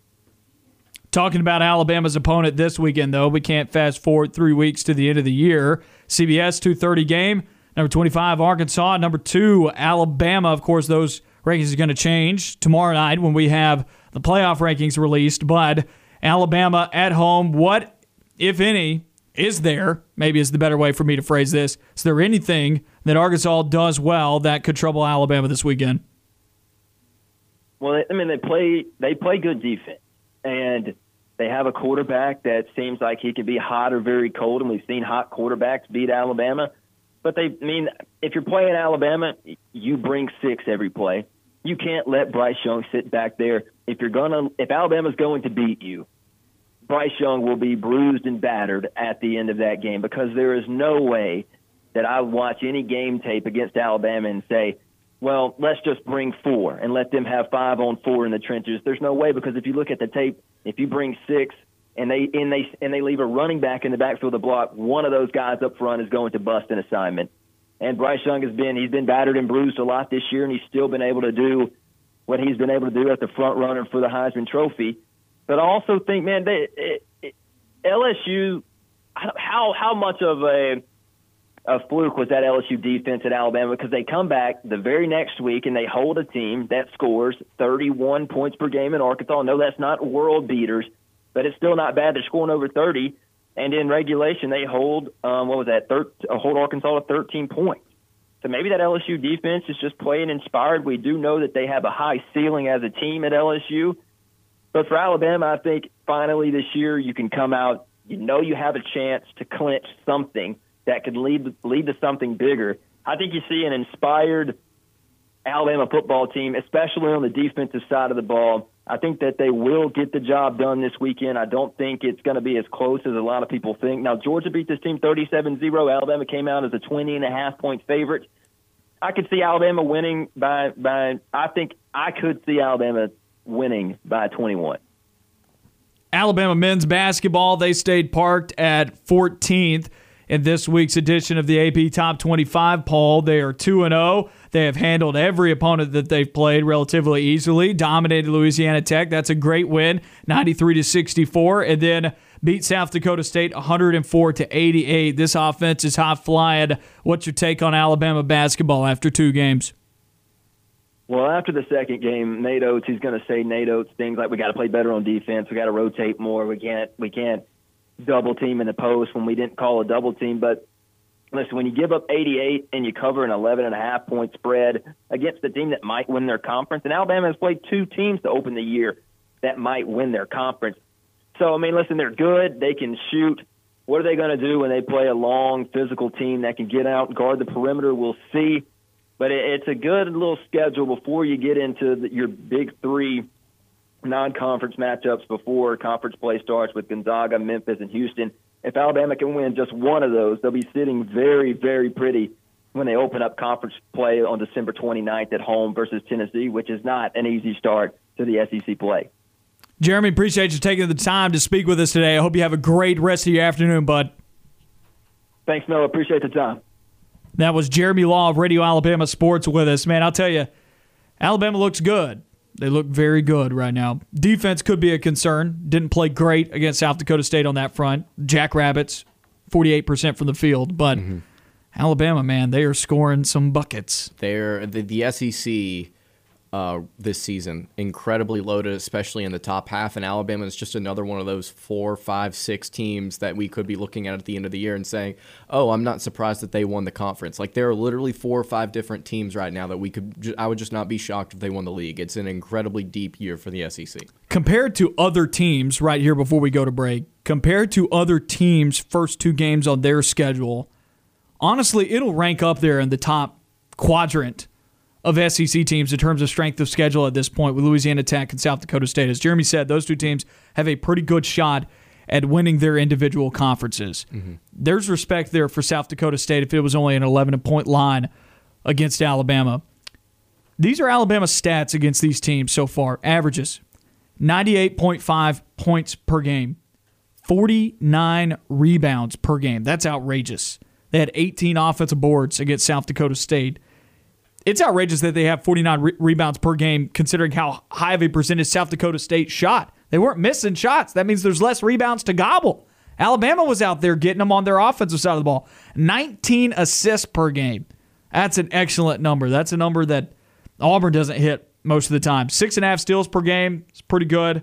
Talking about Alabama's opponent this weekend, though, we can't fast forward three weeks to the end of the year. CBS 2:30 game. Number 25, Arkansas. Number two, Alabama. Of course, those rankings are going to change tomorrow night when we have the playoff rankings released. But Alabama at home, what, if any, is there? Maybe is the better way for me to phrase this. Is there anything that Arkansas does well that could trouble Alabama this weekend? Well, I mean, they play they play good defense, and they have a quarterback that seems like he can be hot or very cold, and we've seen hot quarterbacks beat Alabama. But they mean, if you're playing Alabama, you bring six every play. You can't let Bryce Young sit back there. If you're gonna, if Alabama's going to beat you, Bryce Young will be bruised and battered at the end of that game because there is no way that I watch any game tape against Alabama and say, well, let's just bring four and let them have five on four in the trenches. There's no way because if you look at the tape, if you bring six, and they and they and they leave a running back in the backfield of the block, one of those guys up front is going to bust an assignment. And Bryce Young has been he's been battered and bruised a lot this year, and he's still been able to do what he's been able to do as the front runner for the Heisman Trophy. But I also think, man, they, it, it, LSU, how how much of a a fluke was that LSU defense at Alabama because they come back the very next week and they hold a team that scores 31 points per game in Arkansas. No, that's not world beaters, but it's still not bad. They're scoring over 30, and in regulation they hold um, what was that? Thir- uh, hold Arkansas to 13 points. So maybe that LSU defense is just playing inspired. We do know that they have a high ceiling as a team at LSU, but for Alabama, I think finally this year you can come out. You know you have a chance to clinch something that could lead lead to something bigger. I think you see an inspired Alabama football team, especially on the defensive side of the ball, I think that they will get the job done this weekend. I don't think it's going to be as close as a lot of people think. Now, Georgia beat this team 37 0. Alabama came out as a 20 and a half point favorite. I could see Alabama winning by, by, I think I could see Alabama winning by 21. Alabama men's basketball, they stayed parked at 14th in this week's edition of the AP Top 25 poll. They are 2 0. They have handled every opponent that they've played relatively easily, dominated Louisiana Tech. That's a great win, 93 to 64, and then beat South Dakota State 104 to 88. This offense is high flying. What's your take on Alabama basketball after two games? Well, after the second game, Nate Oats, he's going to say Nate Oats things like we got to play better on defense, we got to rotate more, we can't we can't double team in the post when we didn't call a double team. But listen, when you give up 88 and you cover an 11 and a half point spread against the team that might win their conference, and Alabama has played two teams to open the year that might win their conference. So I mean, listen, they're good. They can shoot. What are they going to do when they play a long physical team that can get out and guard the perimeter? We'll see. But it's a good little schedule before you get into the, your big three non-conference matchups before conference play starts with Gonzaga, Memphis, and Houston. If Alabama can win just one of those, they'll be sitting very, very pretty when they open up conference play on December 29th at home versus Tennessee, which is not an easy start to the SEC play. Jeremy, appreciate you taking the time to speak with us today. I hope you have a great rest of your afternoon, bud. Thanks, Noah. Appreciate the time. That was Jeremy Law of Radio Alabama Sports with us. Man, I'll tell you, Alabama looks good. They look very good right now. Defense could be a concern. Didn't play great against South Dakota State on that front. Jackrabbits, 48% from the field. But mm-hmm. Alabama, man, they are scoring some buckets. They're the, the SEC uh, this season incredibly loaded, especially in the top half. And Alabama is just another one of those four, five, six teams that we could be looking at at the end of the year and saying, "Oh, I'm not surprised that they won the conference." Like there are literally four or five different teams right now that we could. I would just not be shocked if they won the league. It's an incredibly deep year for the SEC. compared to other teams right here before we go to break, compared to other teams' first two games on their schedule, honestly, it'll rank up there in the top quadrant of SEC teams in terms of strength of schedule at this point with Louisiana Tech and South Dakota State. As Jeremy said, those two teams have a pretty good shot at winning their individual conferences. Mm-hmm. There's respect there for South Dakota State if it was only an 11 point line against Alabama. These are Alabama stats against these teams so far. Averages 98.5 points per game, 49 rebounds per game. That's outrageous. They had 18 offensive boards against South Dakota State. It's outrageous that they have 49 re- rebounds per game, considering how high of a percentage South Dakota State shot. They weren't missing shots. That means there's less rebounds to gobble. Alabama was out there getting them on their offensive side of the ball. 19 assists per game. That's an excellent number. That's a number that Auburn doesn't hit most of the time. Six and a half steals per game is pretty good.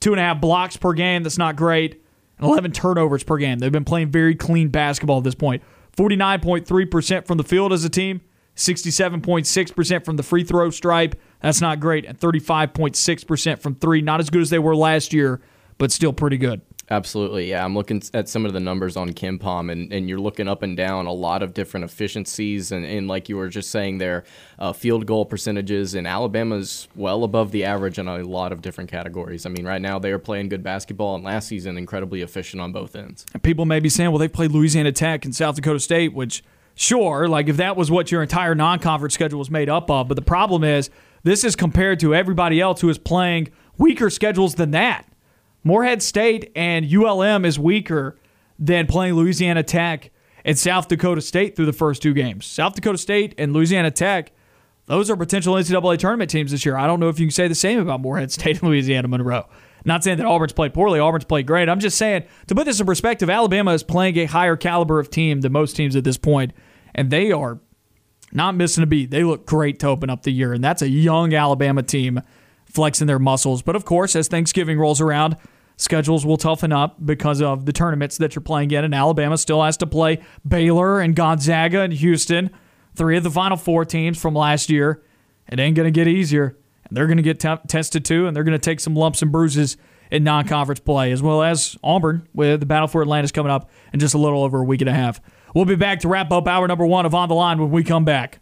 Two and a half blocks per game, that's not great. And 11 turnovers per game. They've been playing very clean basketball at this point. 49.3% from the field as a team, 67.6% from the free throw stripe. That's not great. And 35.6% from three. Not as good as they were last year, but still pretty good. Absolutely, yeah. I'm looking at some of the numbers on KenPom, and, and you're looking up and down a lot of different efficiencies, and, and like you were just saying there, uh, field goal percentages, and Alabama's well above the average in a lot of different categories. I mean, right now they are playing good basketball, and last season incredibly efficient on both ends. And people may be saying, well, they played Louisiana Tech and South Dakota State, which, sure, like if that was what your entire non conference schedule was made up of. But the problem is, this is compared to everybody else who is playing weaker schedules than that. Morehead State and ULM is weaker than playing Louisiana Tech and South Dakota State through the first two games. South Dakota State and Louisiana Tech, those are potential NCAA tournament teams this year. I don't know if you can say the same about Morehead State and Louisiana Monroe. Not saying that Auburn's played poorly, Auburn's played great. I'm just saying, to put this in perspective, Alabama is playing a higher caliber of team than most teams at this point, and they are not missing a beat. They look great to open up the year, and that's a young Alabama team flexing their muscles. But of course, as Thanksgiving rolls around, schedules will toughen up because of the tournaments that you're playing in, and Alabama still has to play Baylor and Gonzaga and Houston, three of the Final Four teams from last year. It ain't going to get easier. And they're going to get t- tested too, and they're going to take some lumps and bruises in non-conference play, as well as Auburn with the Battle for Atlantis coming up in just a little over a week and a half. We'll be back to wrap up hour number one of On the Line when we come back.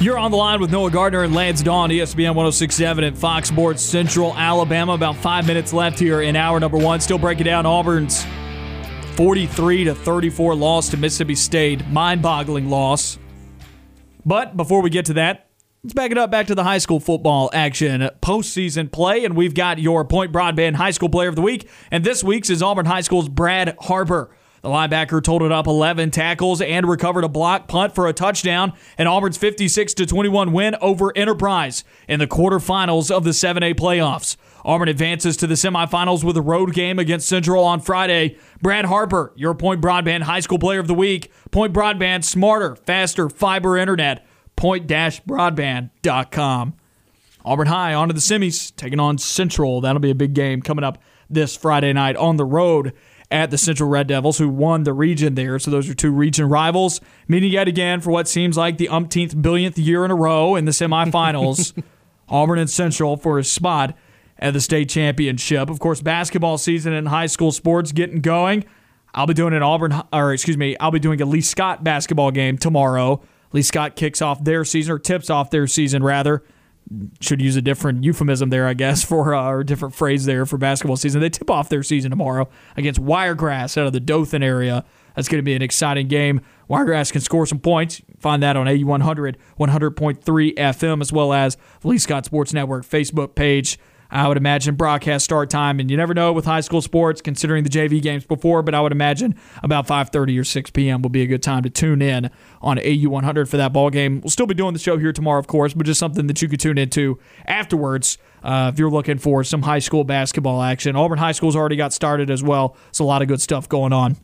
You're on the line with Noah Gardner and Lance Dawe, ESPN 1067 at Fox Sports Central, Alabama. About five minutes left here in hour number one. Still breaking down Auburn's 43 to 34 loss to Mississippi State. Mind boggling loss. But before we get to that, let's back it up back to the high school football action postseason play. And we've got your Point Broadband High School Player of the Week. And this week's is Auburn High School's Brad Harper. The linebacker totaled up 11 tackles and recovered a block punt for a touchdown in Auburn's 56 21 win over Enterprise in the quarterfinals of the 7A playoffs. Auburn advances to the semifinals with a road game against Central on Friday. Brad Harper, your Point Broadband High School Player of the Week. Point Broadband, smarter, faster, fiber internet. Point-broadband.com. Auburn High onto the semis, taking on Central. That'll be a big game coming up this Friday night on the road at the Central Red Devils, who won the region there. So those are two region rivals meeting yet again for what seems like the umpteenth billionth year in a row in the semifinals. Auburn and Central for a spot at the state championship. Of course, basketball season and high school sports getting going. I'll be doing an Auburn, or excuse me, I'll be doing a Lee Scott basketball game tomorrow. Lee Scott kicks off their season, or tips off their season rather should use a different euphemism there, I guess, for uh, or a different phrase there for basketball season. They tip off their season tomorrow against Wiregrass out of the Dothan area. That's going to be an exciting game. Wiregrass can score some points. Find that on AU100, 100.3 FM, as well as Lee Scott Sports Network Facebook page. I would imagine broadcast start time, and you never know with high school sports, considering the JV games before, but I would imagine about 5:30 or 6 p.m. will be a good time to tune in on AU 100 for that ball game. We'll still be doing the show here tomorrow, of course, but just something that you could tune into afterwards uh, if you're looking for some high school basketball action. Auburn High School's already got started as well. It's a lot of good stuff going on.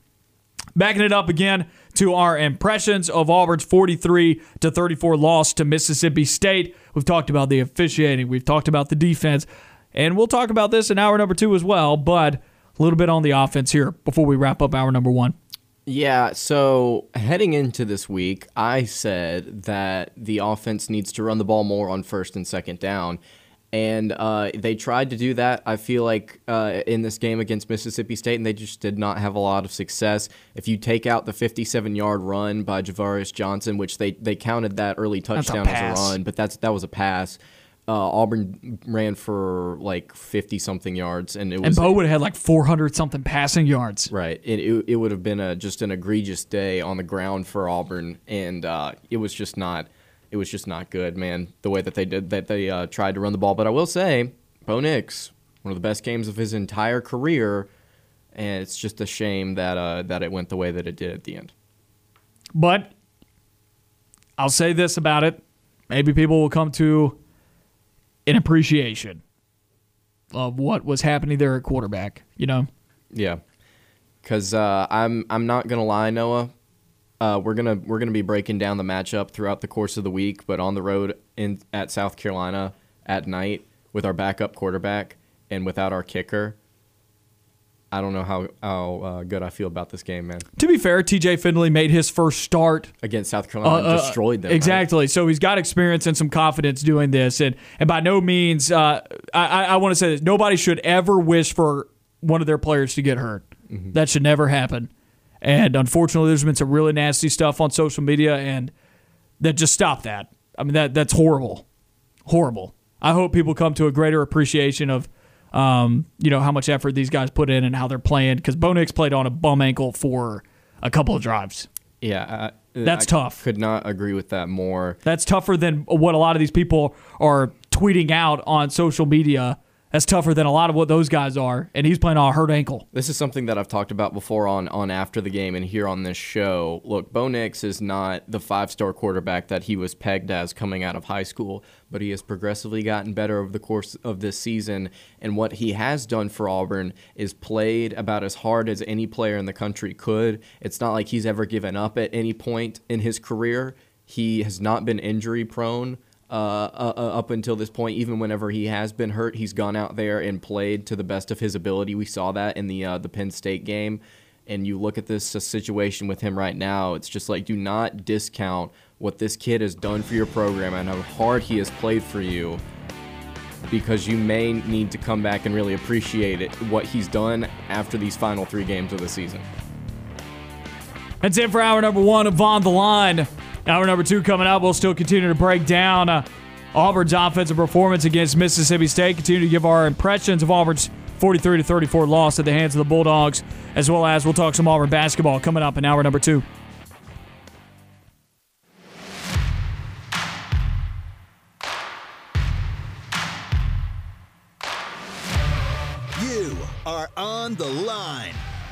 Backing it up again to our impressions of Auburn's 43 to 34 loss to Mississippi State. We've talked about the officiating, we've talked about the defense, and we'll talk about this in hour number two as well. But a little bit on the offense here before we wrap up hour number one. Yeah, so heading into this week, I said that the offense needs to run the ball more on first and second down and uh, they tried to do that. I feel like uh, in this game against Mississippi State, and they just did not have a lot of success. If you take out the 57-yard run by Ja'Varrius Johnson, which they, they counted that early touchdown a as a run, but that's that was a pass. Uh, Auburn ran for like 50 something yards, and it was and Bo would have had like 400 something passing yards. right. It, it, it would have been a just an egregious day on the ground for Auburn, and uh, it was just not it was just not good, man. The way that they did that they uh, tried to run the ball. But I will say, Bo Nix, one of the best games of his entire career, and it's just a shame that uh, that it went the way that it did at the end. But I'll say this about it: maybe people will come to an appreciation of what was happening there at quarterback. You know, Yeah, because uh, I'm I'm not gonna lie, Noah. Uh, we're gonna we're gonna be breaking down the matchup throughout the course of the week, but on the road in at South Carolina at night with our backup quarterback and without our kicker. I don't know how how uh, good I feel about this game, man. to be fair, T.J. Finley made his first start Against South Carolina, Uh, uh, destroyed them. right? Exactly. So he's got experience and some confidence doing this, and and by no means, uh, I I, I want to say this: nobody should ever wish for one of their players to get hurt. Mm-hmm. That should never happen. And unfortunately, there's been some really nasty stuff on social media, and that just stop that. I mean that that's horrible, horrible. I hope people come to a greater appreciation of. Um, you know how much effort these guys put in and how they're playing because Bo Nix played on a bum ankle for a couple of drives. Yeah, I, That's I tough. Could not agree with that more. That's tougher than what a lot of these people are tweeting out on social media. That's tougher than a lot of what those guys are. And he's playing on a hurt ankle. This is something that I've talked about before on, on after the game and here on this show. Look, Bo Nix is not the five star quarterback that he was pegged as coming out of high school, but he has progressively gotten better over the course of this season. And what he has done for Auburn is played about as hard as any player in the country could. It's not like he's ever given up at any point in his career. He has not been injury prone up until this point, even whenever he has been hurt, he's gone out there and played to the best of his ability. We saw that in the uh, the Penn State game, and you look at this uh, situation with him right now. It's just like do not discount what this kid has done for your program and how hard he has played for you, because you may need to come back and really appreciate it what he's done after these final three games of the season. That's it for hour number one of On the Line. Hour number two coming up. We'll still continue to break down uh, Auburn's offensive performance against Mississippi State. Continue to give our impressions of Auburn's 43 to 34 loss at the hands of the Bulldogs, as well as we'll talk some Auburn basketball coming up in hour number two. You are on the line.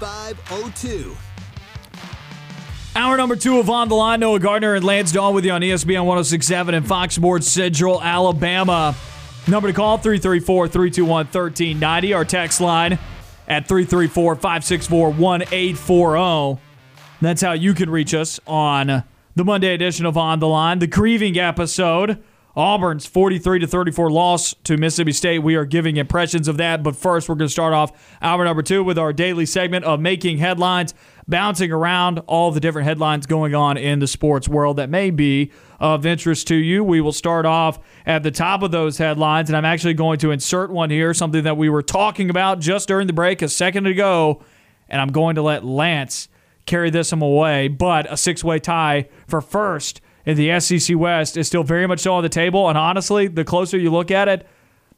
888-382-7502. Hour number two of On the Line. Noah Gardner and Lance Dawe with you on ESPN 1067 and Fox Sports Central, Alabama. Number to call 334 321 1390. Our text line at 334 564 1840. That's how you can reach us on the Monday edition of On the Line, the grieving episode. Auburn's 43 to 34 loss to Mississippi State. We are giving impressions of that, but first we're going to start off hour number 2 with our daily segment of making headlines. bouncing around all the different headlines going on in the sports world that may be of interest to you. We will start off at the top of those headlines, and I'm actually going to insert one here, something that we were talking about just during the break a second ago, and I'm going to let Lance carry this one away. But a six way tie for first in the SEC West is still very much so on the table, and honestly, the closer you look at it,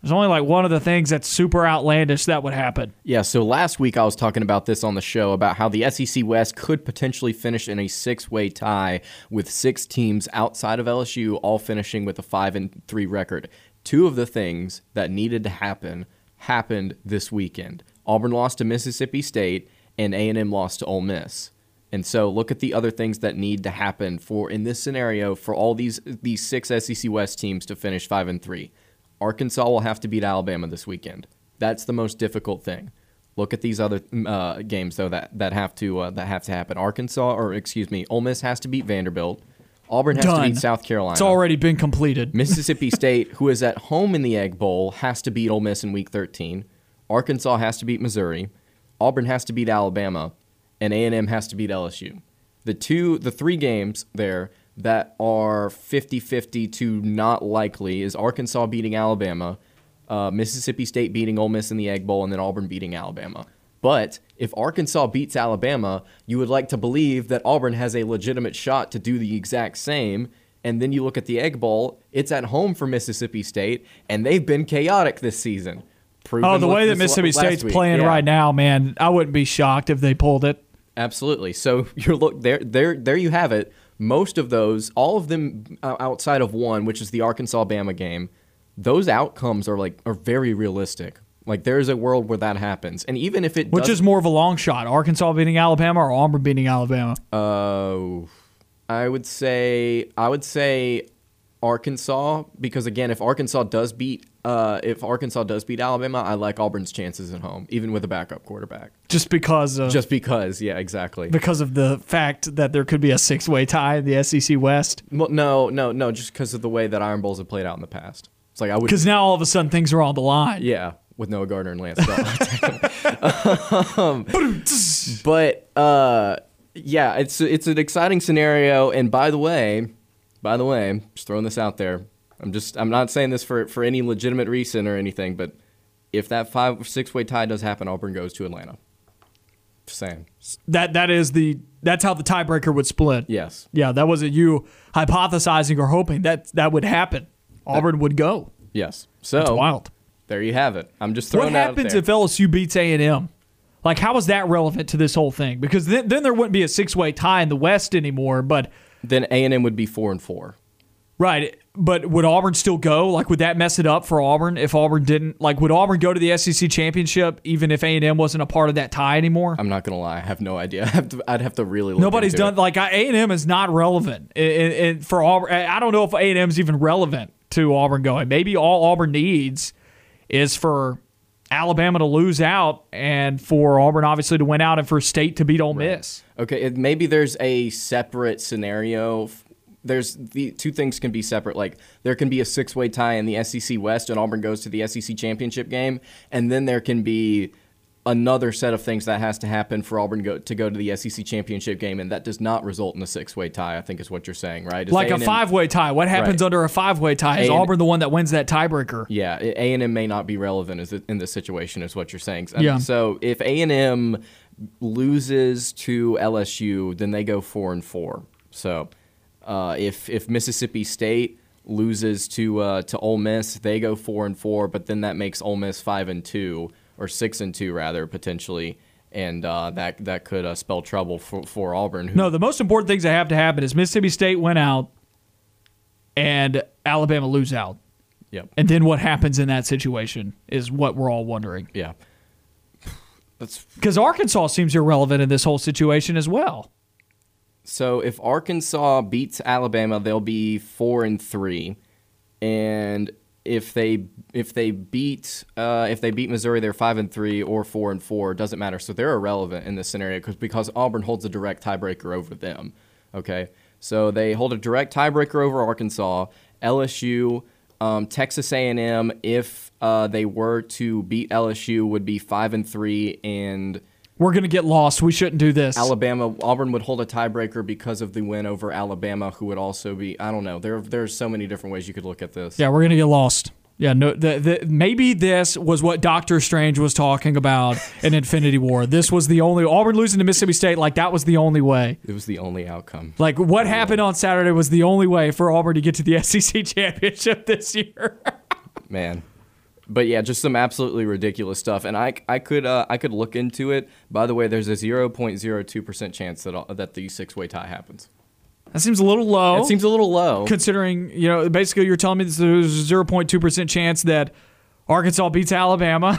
there's only like one of the things that's super outlandish that would happen. Yeah, so last week I was talking about this on the show about how the SEC West could potentially finish in a six way tie with six teams outside of LSU all finishing with a 5 and 3 record. Two of the things that needed to happen happened this weekend. Auburn lost to Mississippi State and A&M lost to Ole Miss. And so look at the other things that need to happen for in this scenario for all these these six SEC West teams to finish 5 and 3. Arkansas will have to beat Alabama this weekend. That's the most difficult thing. Look at these other uh, games though that, that have to uh, that have to happen. Arkansas, or excuse me, Ole Miss has to beat Vanderbilt. Auburn has Done. to beat South Carolina. It's already been completed. Mississippi State, who is at home in the Egg Bowl, has to beat Ole Miss in Week 13. Arkansas has to beat Missouri. Auburn has to beat Alabama, and A&M has to beat LSU. The two, the three games there that are 50-50 to not likely is Arkansas beating Alabama, uh, Mississippi State beating Ole Miss in the Egg Bowl, and then Auburn beating Alabama. But if Arkansas beats Alabama, you would like to believe that Auburn has a legitimate shot to do the exact same. And then you look at the Egg Bowl, it's at home for Mississippi State, and they've been chaotic this season. Oh, the way that Mississippi State's week. playing Yeah. right now, man, I wouldn't be shocked if they pulled it. Absolutely. So you're look there, there, there. You have it. Most of those, all of them uh, outside of one, which is the Arkansas Bama game, those outcomes are like are very realistic. Like there is a world where that happens, and even if it Which is more of a long shot? Arkansas beating Alabama or Auburn beating Alabama? Uh, I would say I would say Arkansas because again, if Arkansas does beat uh, if Arkansas does beat Alabama, I like Auburn's chances at home, even with a backup quarterback. Just because of Just because, yeah, exactly. because of the fact that there could be a six way tie in the SEC West. Well, no, no, no, just because of the way that Iron Bowls have played out in the past. It's like I would, Because now all of a sudden things are on the line. yeah, with Noah Gardner and Lance Dawe. um, but uh, yeah, it's it's an exciting scenario. And by the way, by the way, just throwing this out there. I'm just I'm not saying this for for any legitimate reason or anything, but if that five or six way tie does happen, Auburn goes to Atlanta. Just saying. That that is the that's how the tiebreaker would split. Yes. Yeah, that wasn't you hypothesizing or hoping that that would happen. Auburn would go. Yes. So It's wild. there you have it. I'm just What throwing that out happens if LSU beats A and M? Like, how is that relevant to this whole thing? Because then, then there wouldn't be a six way tie in the West anymore. But then A and M would be four and four. right, but would Auburn still go? Like, would that mess it up for Auburn if Auburn didn't? Like, would Auburn go to the SEC championship even if A and M wasn't a part of that tie anymore? I'm not gonna lie, I have no idea. I have to, I'd have to really. Look Nobody's done it. like A and M is not relevant I- I- I- for Auburn. I don't know if A and M is even relevant to Auburn going. Maybe all Auburn needs is for Alabama to lose out and for Auburn obviously to win out and for State to beat Ole Miss. Okay, it, maybe there's a separate scenario. There's the two things can be separate. Like there can be a six-way tie in the SEC West, and Auburn goes to the SEC championship game, and then there can be another set of things that has to happen for Auburn go, to go to the SEC championship game, and that does not result in a six-way tie. I think is what you're saying, right? Is Like a A&M five way tie. What happens Right. under a five way tie? Is A&M Auburn the one that wins that tiebreaker? Yeah, A and M may not be relevant in this situation, is what you're saying. And Yeah. So if A and M loses to LSU, then they go four and four. So uh, if if Mississippi State loses to uh, to Ole Miss, they go four and four. But then that makes Ole Miss five and two or six and two rather potentially, and uh, that that could uh, spell trouble for for Auburn. Who, No, the most important things that have to happen is Mississippi State went out and Alabama lose out. Yep. And then what happens in that situation is what we're all wondering. Yeah. That's Because Arkansas seems irrelevant in this whole situation as well. So if Arkansas beats Alabama, they'll be four and three, and if they if they beat uh, if they beat Missouri, they're five and three or four and four. Doesn't matter. So they're irrelevant in this scenario because because Auburn holds a direct tiebreaker over them. Okay, so they hold a direct tiebreaker over Arkansas, LSU, um, Texas A&M. If uh, they were to beat LSU, would be five and three and we're going to get lost. We shouldn't do this. Alabama, Auburn would hold a tiebreaker because of the win over Alabama, who would also be. I don't know. There, there's so many different ways you could look at this. Yeah, we're going to get lost. Yeah, no. The, the, maybe this was what Doctor Strange was talking about in Infinity War. This was the only Auburn losing to Mississippi State. Like that was the only way. It was the only outcome. Like what happened on Saturday was the only way for Auburn to get to the SEC championship this year. Man. But yeah, just some absolutely ridiculous stuff, and I, I could uh, I could look into it. By the way, there's a 0.02 percent chance that uh, that the six way tie happens. that seems a little low. It seems a little low. considering you know basically you're telling me there's a zero point two percent chance that Arkansas beats Alabama.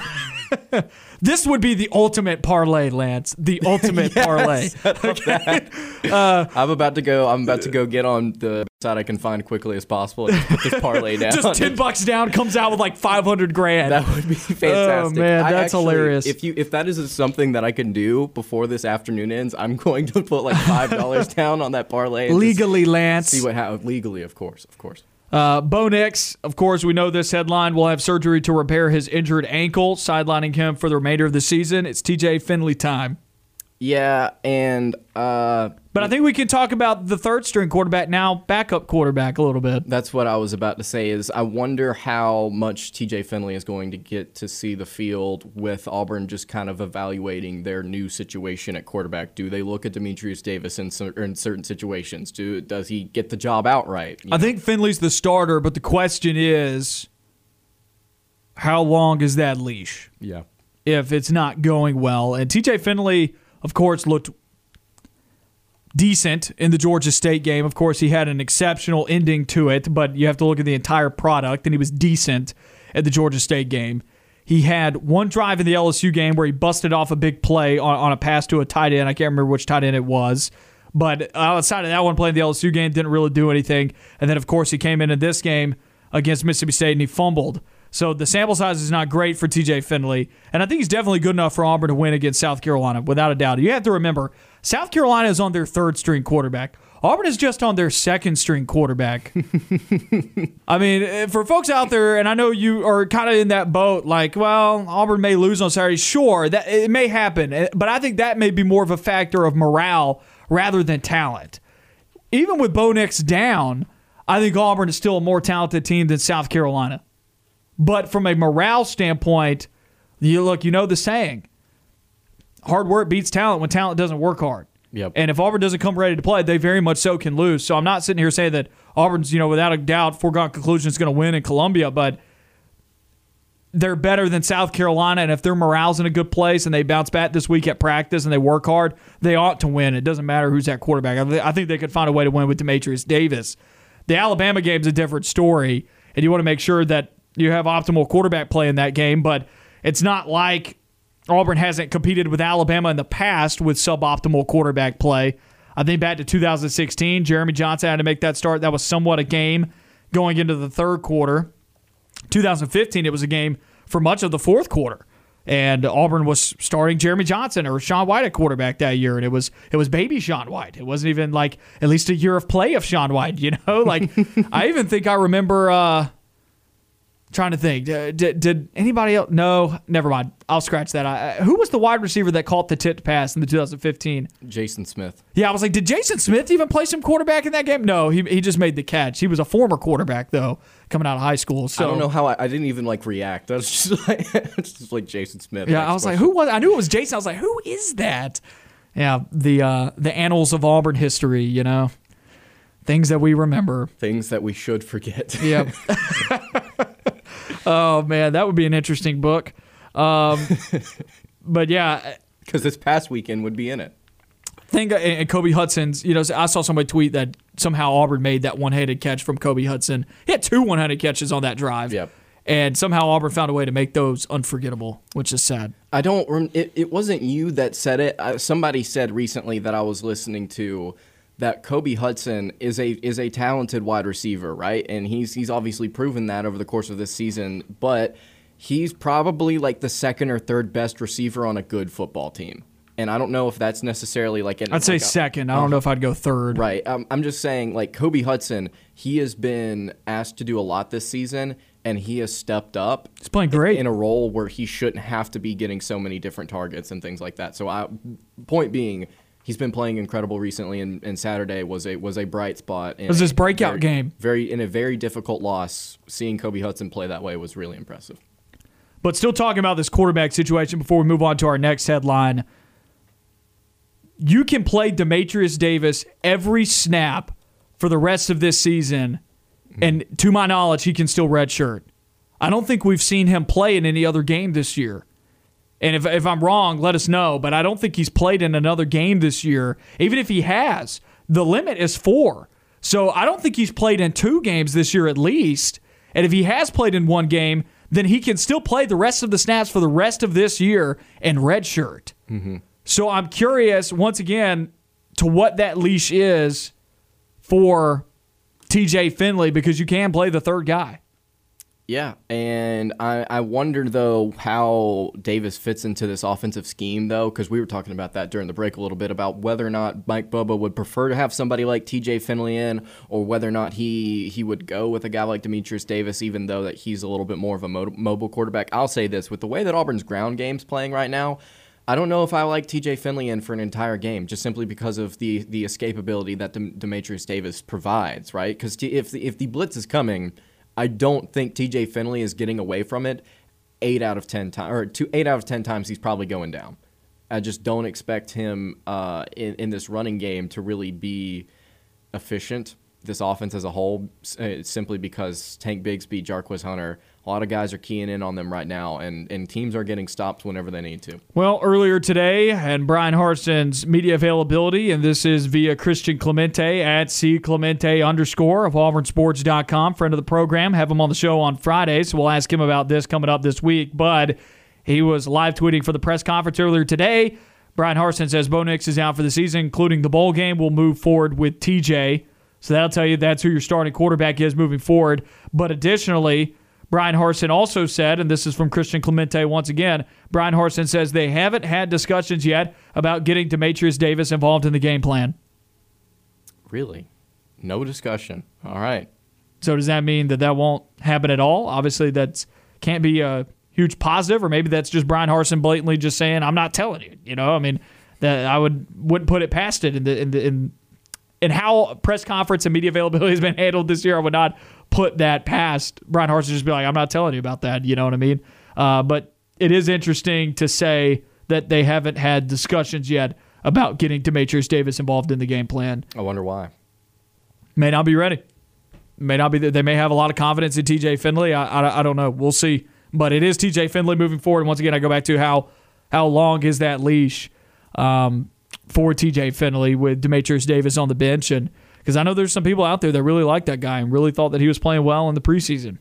this would be the ultimate parlay, Lance. The ultimate parlay. Uh, I'm about to go. I'm about to go get on the side I can find quickly as possible and just put this parlay down. Just ten bucks down comes out with like five hundred grand. That would be oh, fantastic. Oh, man, that's actually- hilarious. If you if that is something that I can do before this afternoon ends, I'm going to put like five dollars down on that parlay. Legally, Lance. see what happens. Legally, of course, of course. Uh, Bo Nix, of course, we know this headline will have surgery to repair his injured ankle, sidelining him for the remainder of the season. It's TJ Finley time. Yeah, and uh, But I think we can talk about the third string quarterback now, backup quarterback a little bit. that's what I was about to say. Is I wonder how much TJ Finley is going to get to see the field with Auburn just kind of evaluating their new situation at quarterback. Do they look at Demetrius Davis in, cer- in certain situations? Do does he get the job outright? You I think Finley's the starter, but the question is how long is that leash yeah. if it's not going well? And TJ Finley, of course, looked decent in the Georgia State game. Of course, he had an exceptional ending to it, but you have to look at the entire product, and he was decent at the Georgia State game. He had one drive in the LSU game where he busted off a big play on, on a pass to a tight end. I can't remember which tight end it was. But outside of that one play in the LSU game, didn't really do anything. And then, of course, he came into this game against Mississippi State and he fumbled. So the sample size is not great for TJ Finley. And I think he's definitely good enough for Auburn to win against South Carolina, without a doubt. You have to remember, South Carolina is on their third string quarterback. Auburn is just on their second string quarterback. I mean, eh, for folks out there, and I know you are kind of in that boat, like, well, Auburn may lose on Saturday. Sure, that it may happen, eh, but I think that may be more of a factor of morale rather than talent. Even with Bo Nix down, I think Auburn is still a more talented team than South Carolina. But from a morale standpoint, you look, you know the saying: hard work beats talent when talent doesn't work hard. Yep. And if Auburn doesn't come ready to play, they very much so can lose. So I'm not sitting here saying that Auburn's, you know, without a doubt, foregone conclusion is going to win in Columbia, but they're better than South Carolina. And if their morale's in a good place and they bounce back this week at practice and they work hard, they ought to win. It doesn't matter who's at quarterback. I, I think they could find a way to win with Demetrius Davis. The Alabama game's a different story, and you want to make sure that you have optimal quarterback play in that game, but it's not like Auburn hasn't competed with Alabama in the past with suboptimal quarterback play. I think back to 2016, Jeremy Johnson had to make that start. That was somewhat a game going into the third quarter. 2015, it was a game for much of the fourth quarter. And Auburn was starting Jeremy Johnson or Sean White at quarterback that year, and it was it was baby Sean White. It wasn't even like at least a year of play of Sean White, you know. Like I even think I remember uh, trying to think. Uh, Did, did anybody else? No, never mind. I'll scratch that. I, who was the wide receiver that caught the tipped pass in the 2015? Jason Smith. Yeah, I was like, did Jason Smith even play some quarterback in that game? No, he, he just made the catch. He was a former quarterback though, coming out of high school. So I don't know how I, I didn't even like react. I was just like, just like Jason Smith. Yeah, I was like, who was? I knew it was Jason. I was like, who is that? Yeah, the uh, the annals of Auburn history. You know, things that we remember. Things that we should forget. Yep. oh man, that would be an interesting book. Um, but yeah, Because this past weekend would be in it. think and and Kobe Hudson's. You know, I saw somebody tweet that somehow Auburn made that one-handed catch from Kobe Hudson. He had two one-handed catches on that drive. Yep. And somehow Auburn found a way to make those unforgettable, which is sad. I don't. It, it wasn't you that said it. Uh, somebody said recently that I was listening to that Kobe Hudson is a is a talented wide receiver, right? And he's he's obviously proven that over the course of this season. But he's probably like the second or third best receiver on a good football team. And I don't know if that's necessarily like an. I'd say like a- second. I don't know if I'd go third. Right. Um, I'm just saying, like Kobe Hudson, he has been asked to do a lot this season, and he has stepped up. He's playing great. in a role where he shouldn't have to be getting so many different targets and things like that. So, I, point being, he's been playing incredible recently, and, and Saturday was a was a bright spot. It was his breakout game. Very in a very difficult loss. Seeing Kobe Hudson play that way was really impressive. But still talking about this quarterback situation before we move on to our next headline. You can play Demetrius Davis every snap for the rest of this season, mm-hmm. and to my knowledge, he can still redshirt. I don't think we've seen him play in any other game this year. And if, if I'm wrong, let us know. But I don't think he's played in another game this year. Even if he has, the limit is four. So I don't think he's played in two games this year at least. And if he has played in one game, then he can still play the rest of the snaps for the rest of this year in redshirt. Mm-hmm. So I'm curious, once again, to what that leash is for TJ Finley because you can play the third guy. Yeah, and I, I wonder though how Davis fits into this offensive scheme though, because we were talking about that during the break a little bit about whether or not Mike Bobo would prefer to have somebody like T.J. Finley in, or whether or not he he would go with a guy like Demetrius Davis, even though that he's a little bit more of a mo- mobile quarterback. I'll say this: with the way that Auburn's ground game's playing right now, I don't know if I like TJ Finley in for an entire game, just simply because of the the escapability that Dem- Demetrius Davis provides, right? Because t- if the, if the blitz is coming, I don't think TJ Finley is getting away from it. Eight out of ten times, or two, eight out of ten times, he's probably going down. I just don't expect him uh, in in this running game to really be efficient. This offense as a whole, uh, simply because Tank Bigsby, Jarquez Hunter, a lot of guys are keying in on them right now, and, and teams are getting stopped whenever they need to. Well, earlier today, and Bryan Harsin's media availability, and this is via Christian Clemente at C Clemente underscore of AuburnSports.com, friend of the program. Have him on the show on Friday, so we'll ask him about this coming up this week. But he was live tweeting for the press conference earlier today. Bryan Harsin says Bo Nix is out for the season, including the bowl game. We'll move forward with TJ. So that'll tell you that's who your starting quarterback is moving forward. But additionally, Bryan Harsin also said, and this is from Christian Clemente once again, Bryan Harsin says they haven't had discussions yet about getting Demetrius Davis involved in the game plan. Really? No discussion. All right. So does that mean that that won't happen at all? Obviously, that can't be a huge positive, or maybe that's just Bryan Harsin blatantly just saying, "I'm not telling you." You know, I mean, that I would wouldn't put it past it in the in the in and how press conference and media availability has been handled this year, I would not put that past Bryan Harsin just be like, I'm not telling you about that. You know what I mean? Uh, but it is interesting to say that they haven't had discussions yet about getting Demetrius Davis involved in the game plan. I wonder why. May not be ready. May not be. They may have a lot of confidence in TJ Finley. I, I, I don't know. We'll see. But it is TJ Finley moving forward. And once again, I go back to how how long is that leash? Um, for TJ Finley with Demetrius Davis on the bench. And because I know there's some people out there that really like that guy and really thought that he was playing well in the preseason.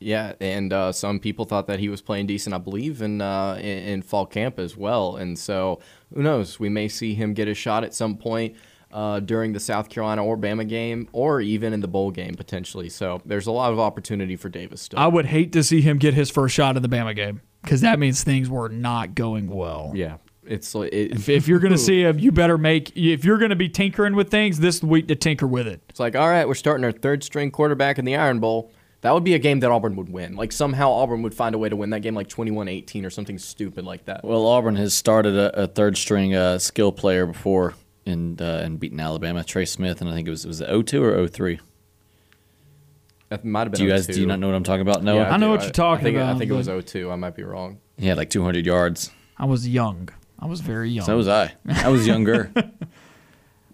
Yeah, and uh, some people thought that he was playing decent, I believe, in, uh, in, in fall camp as well. And so, who knows? We may see him get a shot at some point uh, during the South Carolina or Bama game, or even in the bowl game potentially. So there's a lot of opportunity for Davis still. I would hate to see him get his first shot in the Bama game because that means things were not going well. Yeah, it's like it, if, if, you're going to see him, you better make. If you're going to be tinkering with things, this week to tinker with it. It's like, all right, we're starting our third string quarterback in the Iron Bowl. That would be a game that Auburn would win. Like somehow Auburn would find a way to win that game, like 21-18 or something stupid like that. Well, Auburn has started a, a third string uh, skill player before and uh, and beaten Alabama, Tre Smith, and I think it was was it 02 or 03? That might have been. Do you guys 02. do you not know what I'm talking about? No, Yeah, I know do. what you're talking I think, about, I think it was 02. I might be wrong. he had like 200 yards. I was young. I was very young. So was I. I was younger.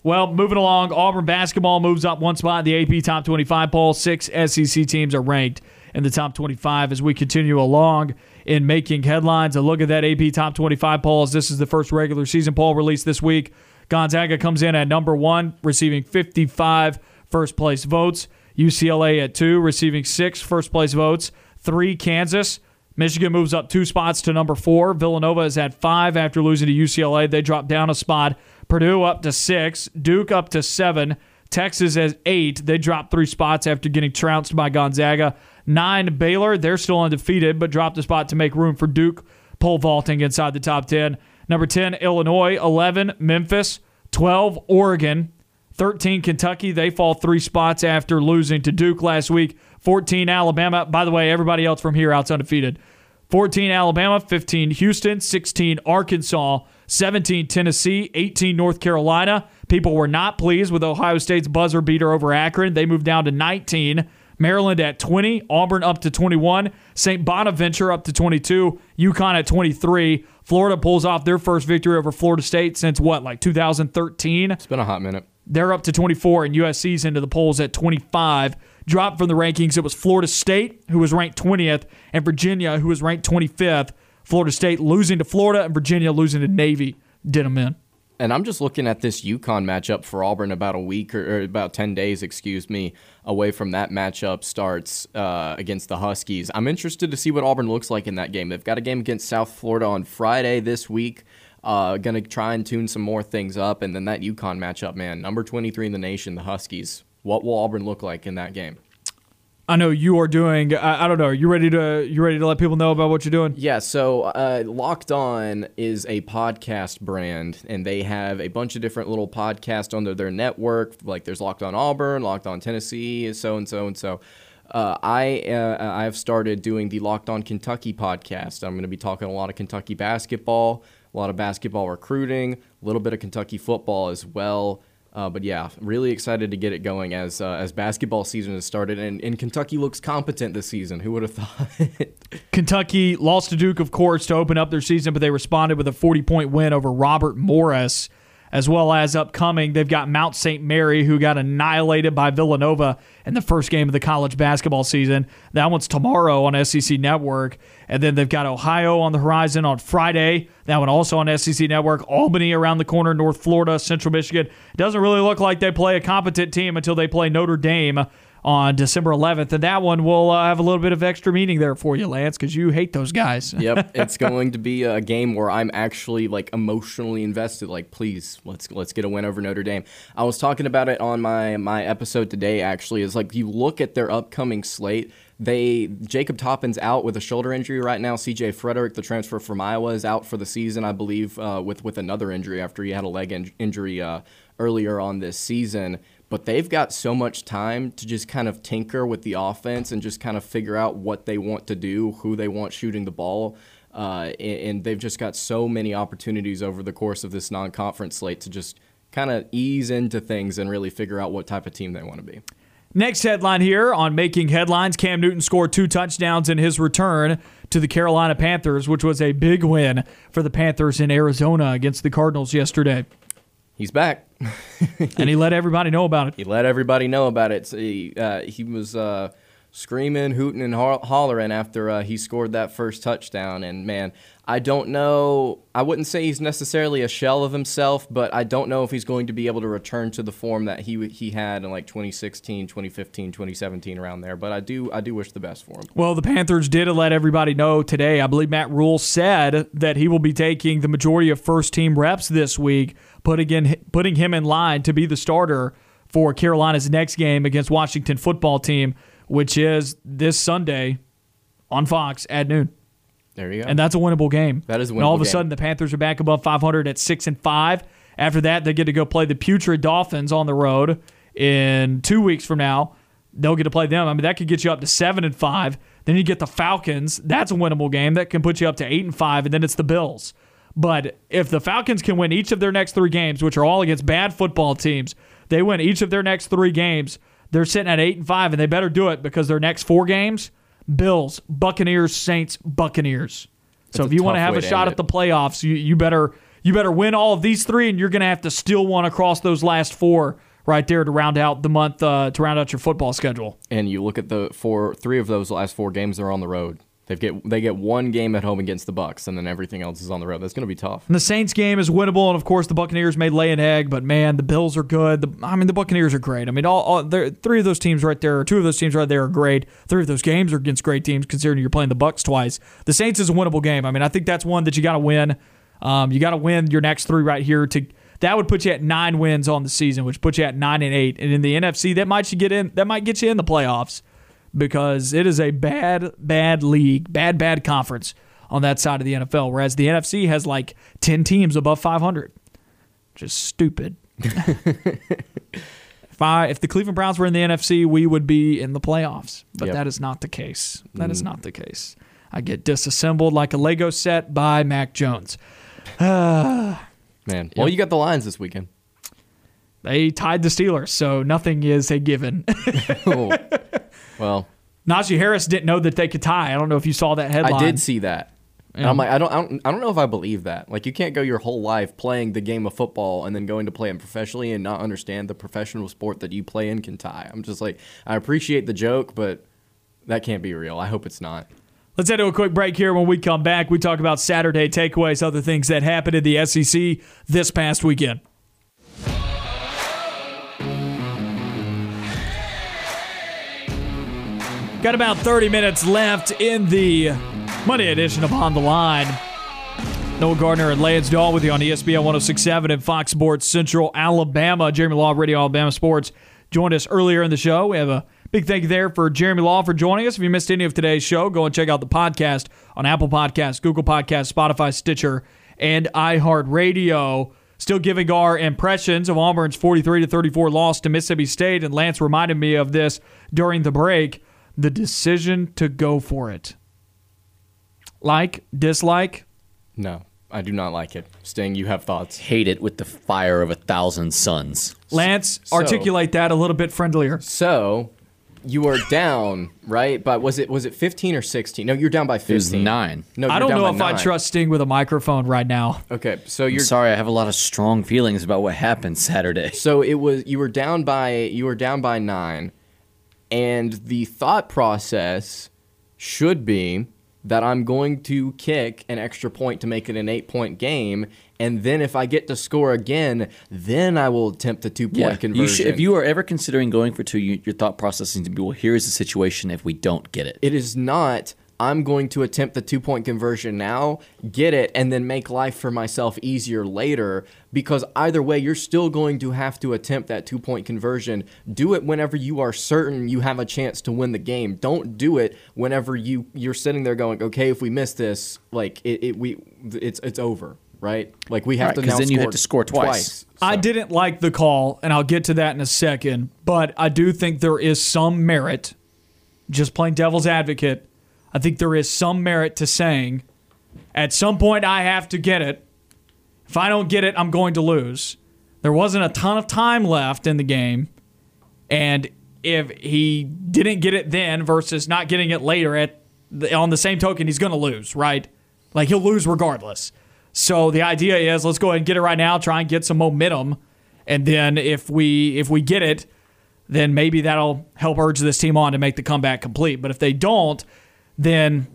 Well, moving along, Auburn basketball moves up one spot in the AP Top 25 poll. Six SEC teams are ranked in the top 25 as we continue along in making headlines. A look at that AP Top 25 polls. This is the first regular season poll released this week. Gonzaga comes in at number one, receiving 55 first place votes. UCLA at two, receiving six first place votes. Three, Kansas. Michigan moves up two spots to number four. Villanova is at five after losing to UCLA. They drop down a spot. Purdue up to six. Duke up to seven. Texas at eight. They drop three spots after getting trounced by Gonzaga. Nine, Baylor. They're still undefeated, but dropped a spot to make room for Duke pole vaulting inside the top 10. Number 10, Illinois. 11, Memphis. 12, Oregon. 13 Kentucky. They fall three spots after losing to Duke last week. 14 Alabama. By the way, everybody else from here out's undefeated. 14 Alabama, 15 Houston, 16 Arkansas, 17 Tennessee, 18 North Carolina. People were not pleased with Ohio State's buzzer beater over Akron. They moved down to 19. Maryland at 20, Auburn up to 21, St. Bonaventure up to 22, UConn at 23. Florida pulls off their first victory over Florida State since what, like 2013? It's been a hot minute. They're up to 24, and USC's into the polls at 25. Dropped from the rankings, it was Florida State, who was ranked 20th, and Virginia, who was ranked 25th. Florida State losing to Florida, and Virginia losing to Navy did them in. And I'm just looking at this UConn matchup for Auburn about a week or, or about 10 days, excuse me, away from that matchup starts uh, against the Huskies. I'm interested to see what Auburn looks like in that game. They've got a game against South Florida on Friday this week. Uh, gonna try and tune some more things up, and then that UConn matchup, man, number 23 in the nation, the Huskies. What will Auburn look like in that game? I know you are doing. I, I, don't know. Are you ready to you ready to let people know about what you're doing? Yeah. So uh, Locked On is a podcast brand, and they have a bunch of different little podcasts under their network. Like there's Locked On Auburn, Locked On Tennessee, so and so and so. Uh, I uh, I have started doing the Locked On Kentucky podcast. I'm going to be talking a lot of Kentucky basketball, a lot of basketball recruiting, a little bit of Kentucky football as well. Uh, but yeah, really excited to get it going as uh, as basketball season has started, and, and Kentucky looks competent this season. Who would have thought? Kentucky lost to Duke, of course, to open up their season, but they responded with a 40 point win over Robert Morris as well as upcoming, they've got Mount St. Mary, who got annihilated by Villanova in the first game of the college basketball season. That one's tomorrow on SEC Network. And then they've got Ohio on the horizon on Friday. That one also on SEC Network. Albany around the corner, North Florida, Central Michigan. Doesn't really look like they play a competent team until they play Notre Dame on December 11th. And that one will uh, have a little bit of extra meaning there for you, Lance, because you hate those guys. yep, it's going to be a game where I'm actually like emotionally invested. Like, please, let's let's get a win over Notre Dame. I was talking about it on my my episode today. Actually, is like you look at their upcoming slate. They Jacob Toppin's out with a shoulder injury right now. C.J. Fredrick, the transfer from Iowa, is out for the season, I believe, uh, with with another injury after he had a leg in- injury uh, earlier on this season but they've got so much time to just kind of tinker with the offense and just kind of figure out what they want to do, who they want shooting the ball. Uh, and, they've just got so many opportunities over the course of this non conference slate to just kind of ease into things and really figure out what type of team they want to be. Next headline here on Making Headlines Cam Newton scored two touchdowns in his return to the Carolina Panthers, which was a big win for the Panthers in Arizona against the Cardinals yesterday he's back. and he let everybody know about it. He let everybody know about it. So he, uh, he was uh, screaming, hooting, and hollering after uh, he scored that first touchdown. And man, I don't know. I wouldn't say he's necessarily a shell of himself, but I don't know if he's going to be able to return to the form that he he had in like 2016, 2015, 2017 around there. But I do I do wish the best for him. Well, the Panthers did let everybody know today. I believe Matt Rhule said that he will be taking the majority of first team reps this week, putting in putting him in line to be the starter for Carolina's next game against Washington football team, which is this Sunday on Fox at noon. There you go. And that's a winnable game. That is a winnable And all of a game. sudden, the Panthers are back above 500 at 6 and 5. After that, they get to go play the putrid Dolphins on the road in two weeks from now. They'll get to play them. I mean, that could get you up to 7 and 5. Then you get the Falcons. That's a winnable game. That can put you up to 8 and 5. And then it's the Bills. But if the Falcons can win each of their next three games, which are all against bad football teams, they win each of their next three games, they're sitting at 8 and 5, and they better do it because their next four games – Bills, Buccaneers, Saints, Buccaneers. So if you want to have a shot at the playoffs, you, you better you better win all of these three, and you're going to have to steal one across those last four right there to round out the month uh, to round out your football schedule. And you look at the four, three of those last four games they're on the road. They get they get one game at home against the Bucks, and then everything else is on the road. That's going to be tough. And the Saints game is winnable, and of course the Buccaneers may lay an egg, but man, the Bills are good. The, I mean, the Buccaneers are great. I mean, all, all three of those teams right there, two of those teams right there are great. Three of those games are against great teams, considering you're playing the Bucks twice. The Saints is a winnable game. I mean, I think that's one that you got to win. Um, you got to win your next three right here to. That would put you at nine wins on the season, which puts you at nine and eight. And in the NFC, that might you get in. That might get you in the playoffs because it is a bad, bad league, bad, bad conference on that side of the NFL. Whereas the NFC has like 10 teams above 500. Just stupid. if I if the Cleveland Browns were in the NFC, we would be in the playoffs. But Yep. that is not the case. That is mm. not the case. I get disassembled like a Lego set by Mac Jones. Man, well, you got the Lions this weekend. They tied the Steelers, so nothing is a given. Oh. Well, Najee Harris didn't know that they could tie. I don't know if you saw that headline. I did see that. And I'm like, I don't, I don't, I don't know if I believe that. Like, you can't go your whole life playing the game of football and then going to play it professionally and not understand the professional sport that you play in can tie. I'm just like, I appreciate the joke, but that can't be real. I hope it's not. Let's head to a quick break here. When we come back, we talk about Saturday takeaways, other things that happened in the SEC this past weekend. Got about 30 minutes left in the Monday edition of On the Line. Noah Gardner and Lance Dawe with you on ESPN 1067 and Fox Sports Central Alabama. Jeremy Law, of Radio Alabama Sports, joined us earlier in the show. We have a big thank you there for Jeremy Law for joining us. If you missed any of today's show, go and check out the podcast on Apple Podcasts, Google Podcasts, Spotify, Stitcher, and iHeartRadio. Still giving our impressions of Auburn's 43 to 34 loss to Mississippi State, and Lance reminded me of this during the break the decision to go for it. Like, dislike, No, I do not like it. Sting, you have thoughts. Hate it with the fire of a thousand suns. Lance, So- articulate that a little bit friendlier. So, you were down, right? But was it was it 15 or 16? No, you're down by 15. It was nine. No, I you're don't down know by if I trust Sting with a microphone right now. Okay, so I'm you're sorry, I have a lot of strong feelings about what happened Saturday. So it was you were down by you were down by nine, and the thought process should be that I'm going to kick an extra point to make it an eight point game, and then if I get to score again, then I will attempt the two point Yeah, conversion. you should, if you are ever considering going for two, you, your thought process needs to be, well, here is the situation if we don't get it. it is not. I'm going to attempt the two point conversion now, get it, and then make life for myself easier later. Because either way, you're still going to have to attempt that two point conversion. Do it whenever you are certain you have a chance to win the game. Don't do it whenever you you're sitting there going, okay, if we miss this, like it, it we it's it's over, right? Like we have Right, to 'cause now then you have to score twice. I So- didn't like the call, and I'll get to that in a second, but I do think there is some merit, just playing devil's advocate, I think there is some merit to saying, at some point I have to get it. If I don't get it, I'm going to lose. There wasn't a ton of time left in the game, and if he didn't get it then versus not getting it later at the, on the same token, he's going to lose, right? Like he'll lose regardless. So the idea is let's go ahead and get it right now, try and get some momentum, and then if we if we get it, then maybe that'll help urge this team on to make the comeback complete. But if they don't, then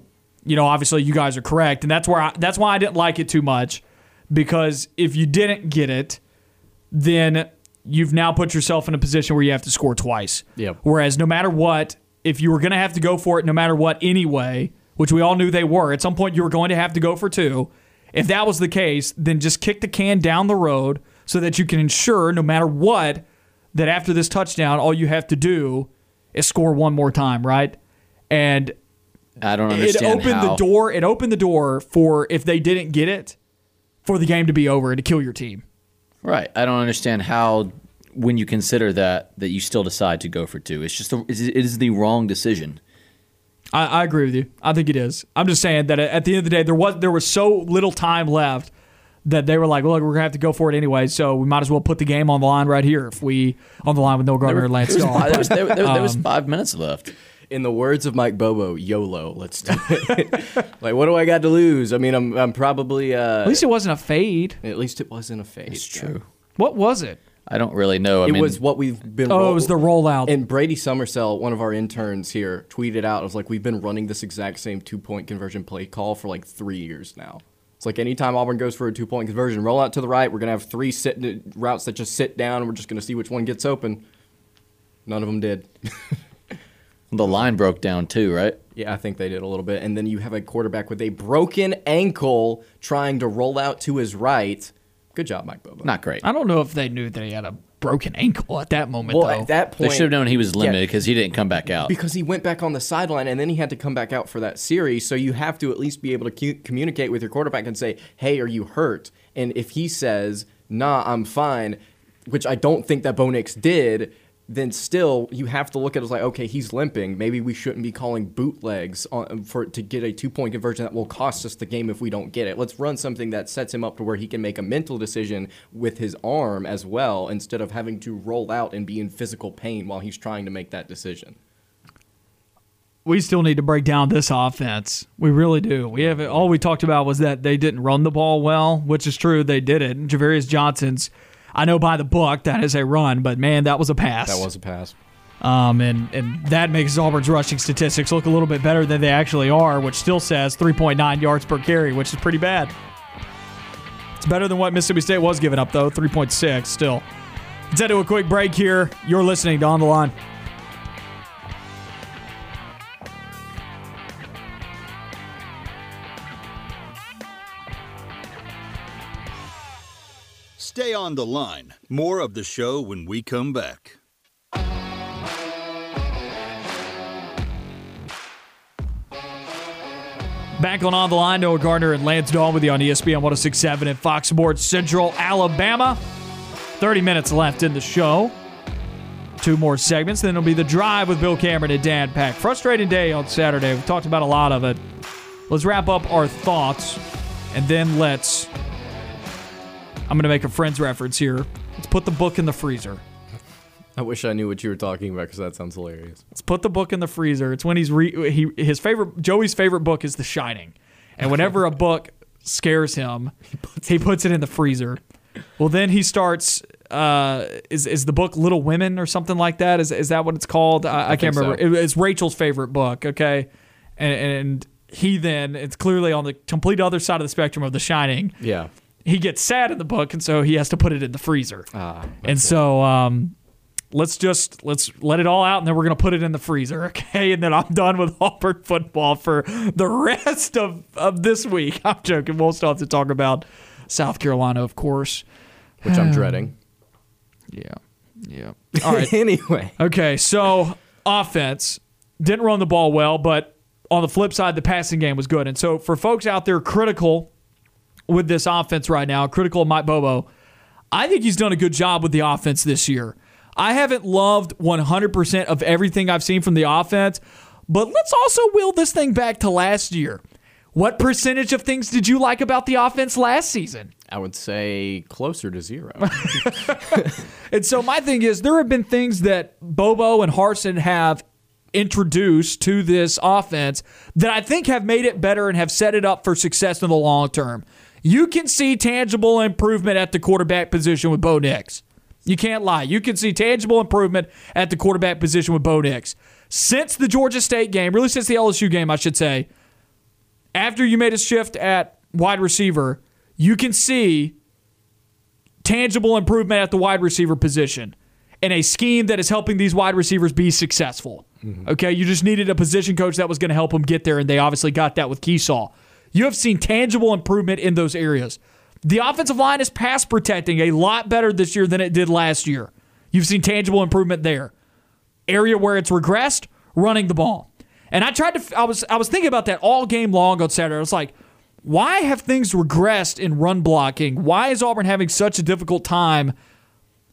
you know obviously you guys are correct, and that's where I, that's why I didn't like it too much because if you didn't get it, then you've now put yourself in a position where you have to score twice. Yep. Whereas no matter what, if you were going to have to go for it no matter what anyway, which we all knew they were, at some point you were going to have to go for two. If that was the case, then just kick the can down the road so that you can ensure no matter what that after this touchdown all you have to do is score one more time, right? And I don't understand. it opened how. the door. It opened the door for if they didn't get it, for the game to be over and to kill your team. Right. I don't understand how, when you consider that, that you still decide to go for two. It's just, a, it is the wrong decision. I, I agree with you. I think it is. I'm just saying that at the end of the day, there was there was so little time left that they were like, "Well, look, we're gonna have to go for it anyway, so we might as well put the game on the line right here if we on the line with Noah Gardner and Lance There was, there, there, there- there was Um, five minutes left. In the words of Mike Bobo, YOLO, let's do it. like, what do I got to lose? I mean, I'm, I'm probably. Uh, At least it wasn't a fade. At least it wasn't a fade. It's true. What was it? I don't really know. I It mean, was what we've been. Oh, it was the rollout. And Brady Summersell, one of our interns here, tweeted out, "It was like we've been running this exact same two point conversion play call for like three years now. It's like anytime Auburn goes for a two point conversion, roll out to the right. We're gonna have three sit routes that just sit down, and we're just gonna see which one gets open. None of them did. the line broke down too, right? Yeah, I think they did a little bit. And then you have a quarterback with a broken ankle trying to roll out to his right. Good job, Mike Bobo. Not great. I don't know if they knew that he had a broken ankle at that moment well, though. at that point, They point, should have known he was limited because he didn't come back out. because he went back on the sideline and then he had to come back out for that series. So you have to at least be able to cu- communicate with your quarterback and say, "Hey, are you hurt?" And if he says, "Nah, I'm fine," which I don't think that Bo Nix did, then still you have to look at it as like, okay, he's limping. Maybe we shouldn't be calling bootlegs on, for to get a two point conversion that will cost us the game if we don't get it. Let's run something that sets him up to where he can make a mental decision with his arm as well, instead of having to roll out and be in physical pain while he's trying to make that decision. we still need to break down this offense. We really do. We have all we talked about was that they didn't run the ball well, which is true. They did it. Ja'Varrius Johnson's, I know by the book that is a run, but man, that was a pass. That was a pass. Um, and and that makes Auburn's rushing statistics look a little bit better than they actually are, which still says 3.9 yards per carry, which is pretty bad. It's better than what Mississippi State was giving up, though 3.6 still. Let's head to a quick break here. You're listening to On the Line. Stay on the line. More of the show when we come back. Back on On the Line, Noah Gardner and Lance Dawe with you on ESPN 1067 at Fox Sports Central, Alabama. 30 minutes left in the show. Two more segments, then it'll be the drive with Bill Cameron and Dan Pack. Frustrating day on Saturday. We've talked about a lot of it. Let's wrap up our thoughts, and then let's. I'm going to make a Friends reference here. Let's put the book in the freezer. I wish I knew what you were talking about because that sounds hilarious. Let's put the book in the freezer. It's when he's re- he his favorite Joey's favorite book is The Shining, and whenever a book scares him, he puts it in the freezer. Well, then he starts. Uh, is is the book Little Women or something like that? Is is that what it's called? I, I, can't think remember. so. It- it's Rachel's favorite book. Okay, and and he then it's clearly on the complete other side of the spectrum of The Shining. Yeah. He gets sad in the book, and so he has to put it in the freezer. Ah, And so um, let's just let's let it all out, and then we're gonna put it in the freezer, okay? And then I'm done with Auburn football for the rest of, of this week. I'm joking. We'll still have to talk about South Carolina, of course. which I'm dreading. Yeah, yeah. All right. anyway, Okay, so offense didn't run the ball well, but on the flip side, the passing game was good. And so for folks out there critical with this offense right now, critical of Mike Bobo, I think he's done a good job with the offense this year. I haven't loved 100% of everything I've seen from the offense, but let's also wheel this thing back to last year. What percentage of things did you like about the offense last season? I would say closer to zero. And so my thing is, there have been things that Bobo and Harsin have introduced to this offense that I think have made it better and have set it up for success in the long term. You can see tangible improvement at the quarterback position with Bo Nix. You can't lie. You can see tangible improvement at the quarterback position with Bo Nix. Since the Georgia State game, really since the LSU game, I should say, after you made a shift at wide receiver, you can see tangible improvement at the wide receiver position in a scheme that is helping these wide receivers be successful. Mm-hmm. Okay, you just needed a position coach that was going to help them get there, and they obviously got that with Kiesau. You have seen tangible improvement in those areas. The offensive line is pass protecting a lot better this year than it did last year. You've seen tangible improvement there. Area where it's regressed, running the ball. And I tried to I was I was thinking about that all game long on Saturday. I was like, why have things regressed in run blocking? Why is Auburn having such a difficult time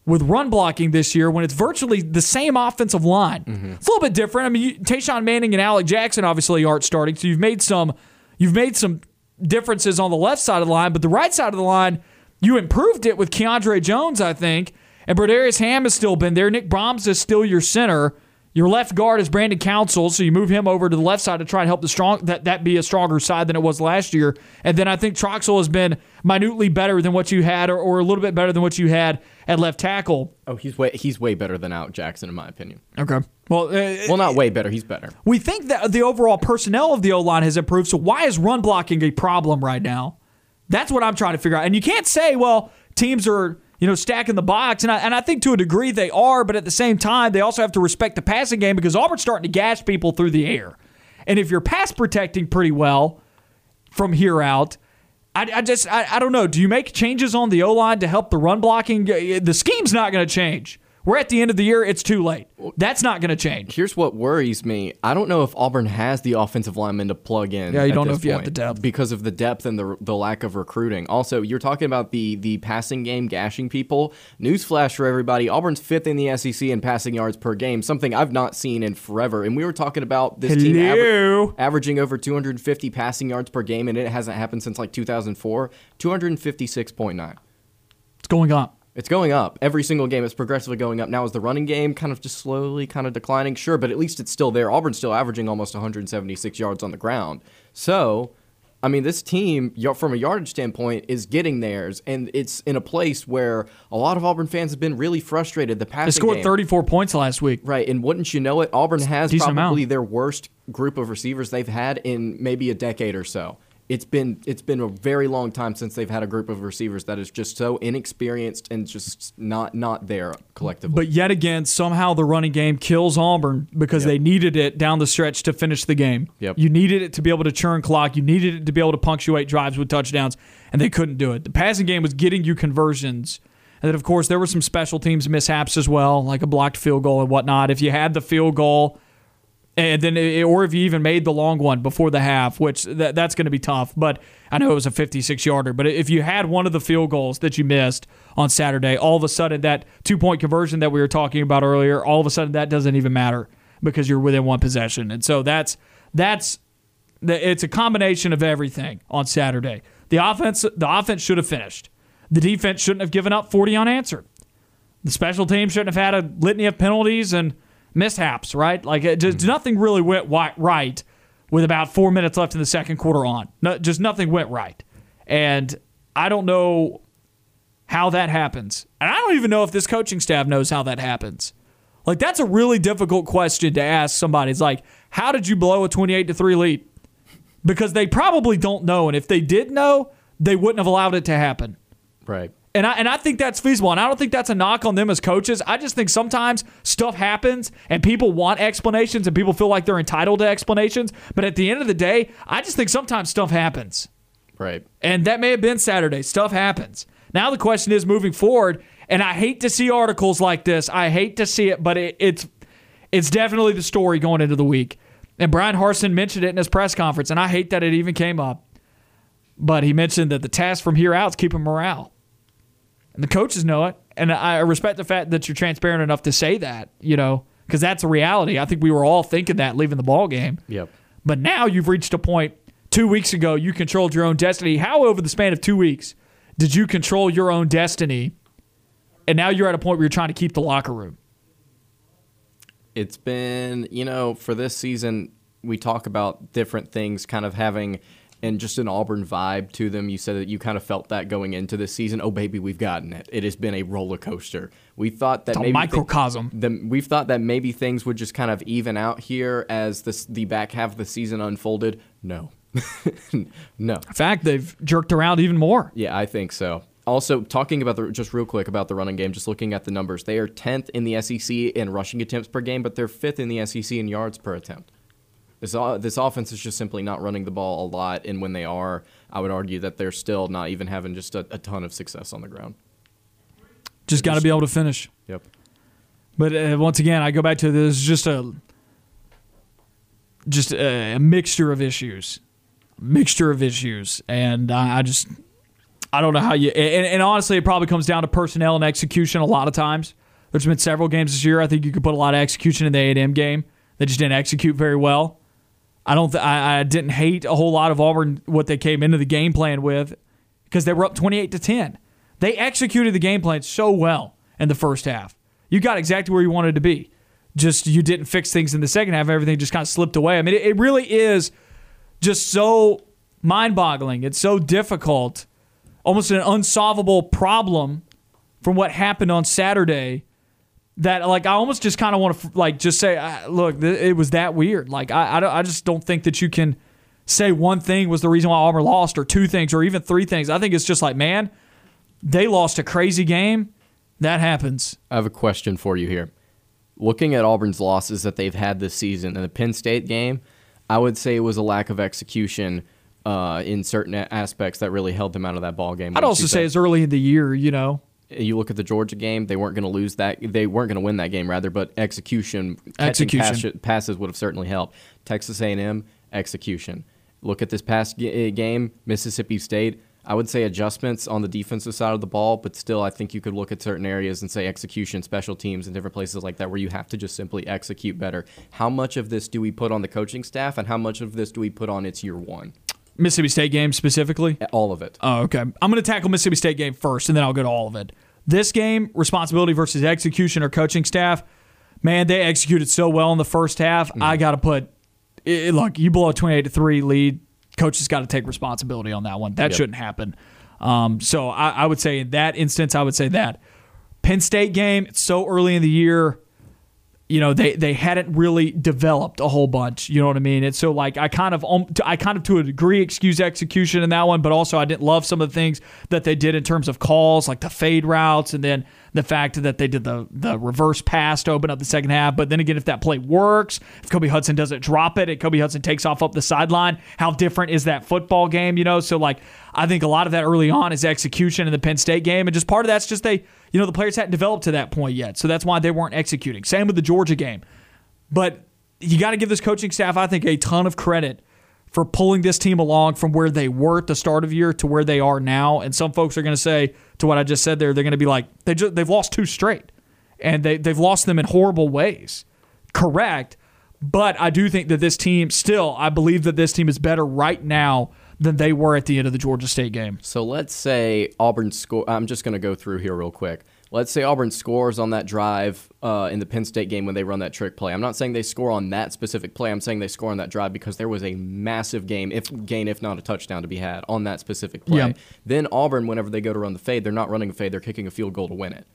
with run blocking this year when it's virtually the same offensive line? Mm-hmm. It's a little bit different. I mean, you, Tashawn Manning and Alec Jackson obviously aren't starting, so you've made some you've made some differences on the left side of the line, but the right side of the line, you improved it with Keiondre Jones, I think. And Brodarius Hamm has still been there. Nick Brahms is still your center. Your left guard is Brandon Council, so you move him over to the left side to try and help the strong that, that be a stronger side than it was last year. And then I think Troxell has been minutely better than what you had, or, or a little bit better than what you had at left tackle. oh, he's way he's way better than out Jackson in my opinion. Okay. Well, uh, Well, not way better. He's better. we think that the overall personnel of the O line has improved. So why is run blocking a problem right now? That's what I'm trying to figure out. And you can't say, well, teams are you know stacking the box, and I, and I think to a degree they are, but at the same time they also have to respect the passing game because Auburn's starting to gash people through the air. And if you're pass protecting pretty well from here out. I, I just I, I don't know. Do you make changes on the O line to help the run blocking? The scheme's not going to change We're at the end of the year. It's too late. That's not going to change. Here's what worries me. I don't know if Auburn has the offensive linemen to plug in. Yeah, you don't know if you have the depth. because of the depth and the the lack of recruiting. Also, you're talking about the the passing game gashing people. Newsflash for everybody: Auburn's fifth in the SEC in passing yards per game, something I've not seen in forever. And we were talking about this team Hello? averaging over 250 passing yards per game, and it hasn't happened since like 2004. 256.9. It's going up. It's going up every single game. It's progressively going up. Now, is the running game kind of just slowly kind of declining? Sure, but at least it's still there. Auburn's still averaging almost 176 yards on the ground. So, I mean, this team, from a yardage standpoint, is getting theirs, and it's in a place where a lot of Auburn fans have been really frustrated. The past They scored game, 34 points last week. Right, and wouldn't you know it, Auburn has probably amount. their worst group of receivers they've had in maybe a decade or so. It's been it's been a very long time since they've had a group of receivers that is just so inexperienced and just not not there collectively. But yet again, somehow the running game kills Auburn because they needed it down the stretch to finish the game. Yep. You needed it to be able to churn clock. You needed it to be able to punctuate drives with touchdowns, and they couldn't do it. The passing game was getting you conversions. And then, of course, there were some special teams mishaps as well, like a blocked field goal and whatnot. If you had the field goal, and then or if you even made the long one before the half, which that, that's going to be tough. But I know it was a 56 yarder. But if you had one of the field goals that you missed on Saturday, all of a sudden that two point conversion that we were talking about earlier, all of a sudden that doesn't even matter because you're within one possession. And so that's that's it's a combination of everything on Saturday. The offense the offense should have finished. The defense shouldn't have given up 40 unanswered. The special team shouldn't have had a litany of penalties and mishaps, right? Like it just mm-hmm. nothing really went right with about four minutes left in the second quarter on. No, just nothing went right, and I don't know how that happens, and I don't even know if this coaching staff knows how that happens. Like that's a really difficult question to ask somebody. It's like, how did you blow a twenty-eight to three lead? Because they probably don't know, and if they did know, they wouldn't have allowed it to happen. right. And I, and I think that's feasible. And I don't think that's a knock on them as coaches. I just think sometimes stuff happens and people want explanations and people feel like they're entitled to explanations. But at the end of the day, I just think sometimes stuff happens. Right. And that may have been Saturday. Stuff happens. Now the question is moving forward, and I hate to see articles like this. I hate to see it, but it, it's it's definitely the story going into the week. And Bryan Harsin mentioned it in his press conference, and I hate that it even came up. But he mentioned that the task from here out is keeping morale. And the coaches know it. And I respect the fact that you're transparent enough to say that, you know, because that's a reality. I think we were all thinking that leaving the ball game. Yep. But now you've reached a point. Two weeks ago, you controlled your own destiny. How, over the span of two weeks, did you control your own destiny? And now you're at a point where you're trying to keep the locker room. It's been, you know, for this season, we talk about different things kind of having and just an Auburn vibe to them. You said that you kind of felt that going into this season. Oh, baby, we've gotten it. It has been a roller coaster. We thought that maybe microcosm. the, we've thought that maybe things would just kind of even out here as this, the back half of the season unfolded. No. no. In fact, they've jerked around even more. Yeah, I think so. Also, talking about the just real quick about the running game, just looking at the numbers, they are 10th in the SEC in rushing attempts per game, but they're fifth in the SEC in yards per attempt. This this offense is just simply not running the ball a lot, and when they are, I would argue that they're still not even having just a, a ton of success on the ground. Just got to be able to finish. Yep. But uh, once again, I go back to this is just a just a, a mixture of issues, mixture of issues, and I, I just I don't know how you. And, and honestly, it probably comes down to personnel and execution. A lot of times, there's been several games this year. I think you could put a lot of execution in the A and M game. They just didn't execute very well. I don't. Th- I, I didn't hate a whole lot of Auburn what they came into the game plan with because they were up 28 to 10. They executed the game plan so well in the first half. You got exactly where you wanted to be. Just you didn't fix things in the second half. Everything just kind of slipped away. I mean, it, it really is just so mind-boggling. It's so difficult, almost an unsolvable problem from what happened on Saturday that like I almost just kind of want to like just say, uh, look, th- it was that weird. Like I, I, don't- I just don't think that you can say one thing was the reason why Auburn lost, or two things, or even three things. I think it's just like, man, they lost a crazy game. That happens. I have a question for you here. Looking at Auburn's losses that they've had this season in the Penn State game, I would say it was a lack of execution uh, in certain aspects that really held them out of that ball game. I'd also say it's early in the year. You know, You look at the Georgia game; they weren't going to lose that. They weren't going to win that game, rather. But execution, Execution. pass- passes would have certainly helped. Texas A&M execution. Look at this past g- eh, game, Mississippi State. I would say adjustments on the defensive side of the ball, but still, I think you could look at certain areas and say execution, special teams, and different places like that where you have to just simply execute better. How much of this do we put on the coaching staff, and how much of this do we put on its year one? Mississippi State game specifically. All of it. Oh, okay. I'm going to tackle Mississippi State game first, and then I'll go to all of it. This game, responsibility versus execution or coaching staff. Man, they executed so well in the first half. I got to put. It, look, you blow a 28 to three lead. Coach has got to take responsibility on that one. That Yep. shouldn't happen. Um, so I, I would say in that instance, I would say that. Penn State game. It's so early in the year you know they they hadn't really developed a whole bunch you know what i mean? And so like i kind of um, i kind of to a degree excuse execution in that one but also i didn't love some of the things that they did in terms of calls like the fade routes and then the fact that they did the the reverse pass to open up the second half but then again if that play works if kobe hudson doesn't drop it and kobe hudson takes off up the sideline how different is that football game you know so like i think a lot of that early on is execution in the penn state game and just part of that's just they you know, the players hadn't developed to that point yet. So that's why they weren't executing. Same with the Georgia game. But you got to give this coaching staff, I think, a ton of credit for pulling this team along from where they were at the start of the year to where they are now. And some folks are going to say to what I just said there, they're going to be like, they just, they've lost two straight. And they, they've lost them in horrible ways. Correct. But I do think that this team, still, I believe that this team is better right now than they were at the end of the Georgia State game. So let's say Auburn score. I'm just going to go through here real quick. Let's say Auburn scores on that drive uh, in the Penn State game when they run that trick play. I'm not saying they score on that specific play. I'm saying they score on that drive because there was a massive game, if gain, if not a touchdown, to be had on that specific play. Yeah. Then Auburn, whenever they go to run the fade, they're not running a fade. They're kicking a field goal to win it.